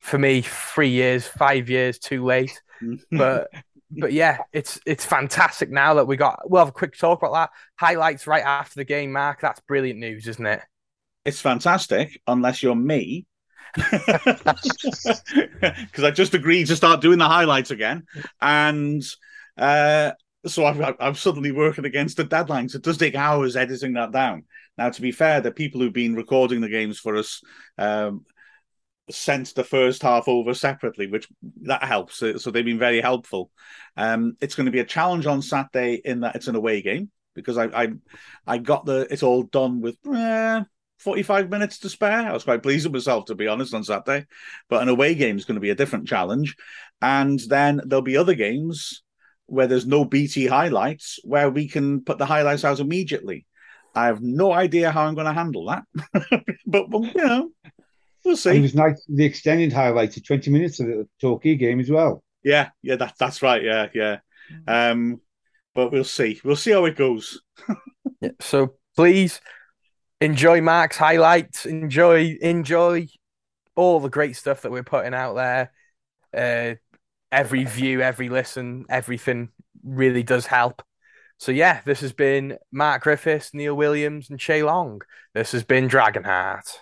for me three years, five years too late. But but yeah, it's it's fantastic now that we got. We'll have a quick talk about that. Highlights right after the game, Mark. That's brilliant news, isn't it? it's fantastic unless you're me. Because I just agreed to start doing the highlights again, and uh, so I'm, I'm suddenly working against the deadlines. It does take hours editing that down. Now, to be fair, the people who've been recording the games for us um, sent the first half over separately, which that helps. So so they've been very helpful. Um, it's going to be a challenge on Saturday in that it's an away game because I I, I got the it's all done with. eh, 45 minutes to spare. I was quite pleased with myself, to be honest, on Saturday. But an away game is going to be a different challenge. And then there'll be other games where there's no BT highlights where we can put the highlights out immediately. I have no idea how I'm going to handle that. but, well, you know, we'll And it was nice, the extended highlights of 20 minutes of the Torquay game as well. Yeah, yeah, that, that's right. Yeah, yeah. Um, but we'll see. We'll see how it goes. Yeah, so please enjoy Mark's highlights. Enjoy enjoy all the great stuff that we're putting out there. Uh, every view, every listen, everything really does help. So yeah, this has been Mark Griffiths, Neil Williams, and Shay Long. This has been Dragonheart.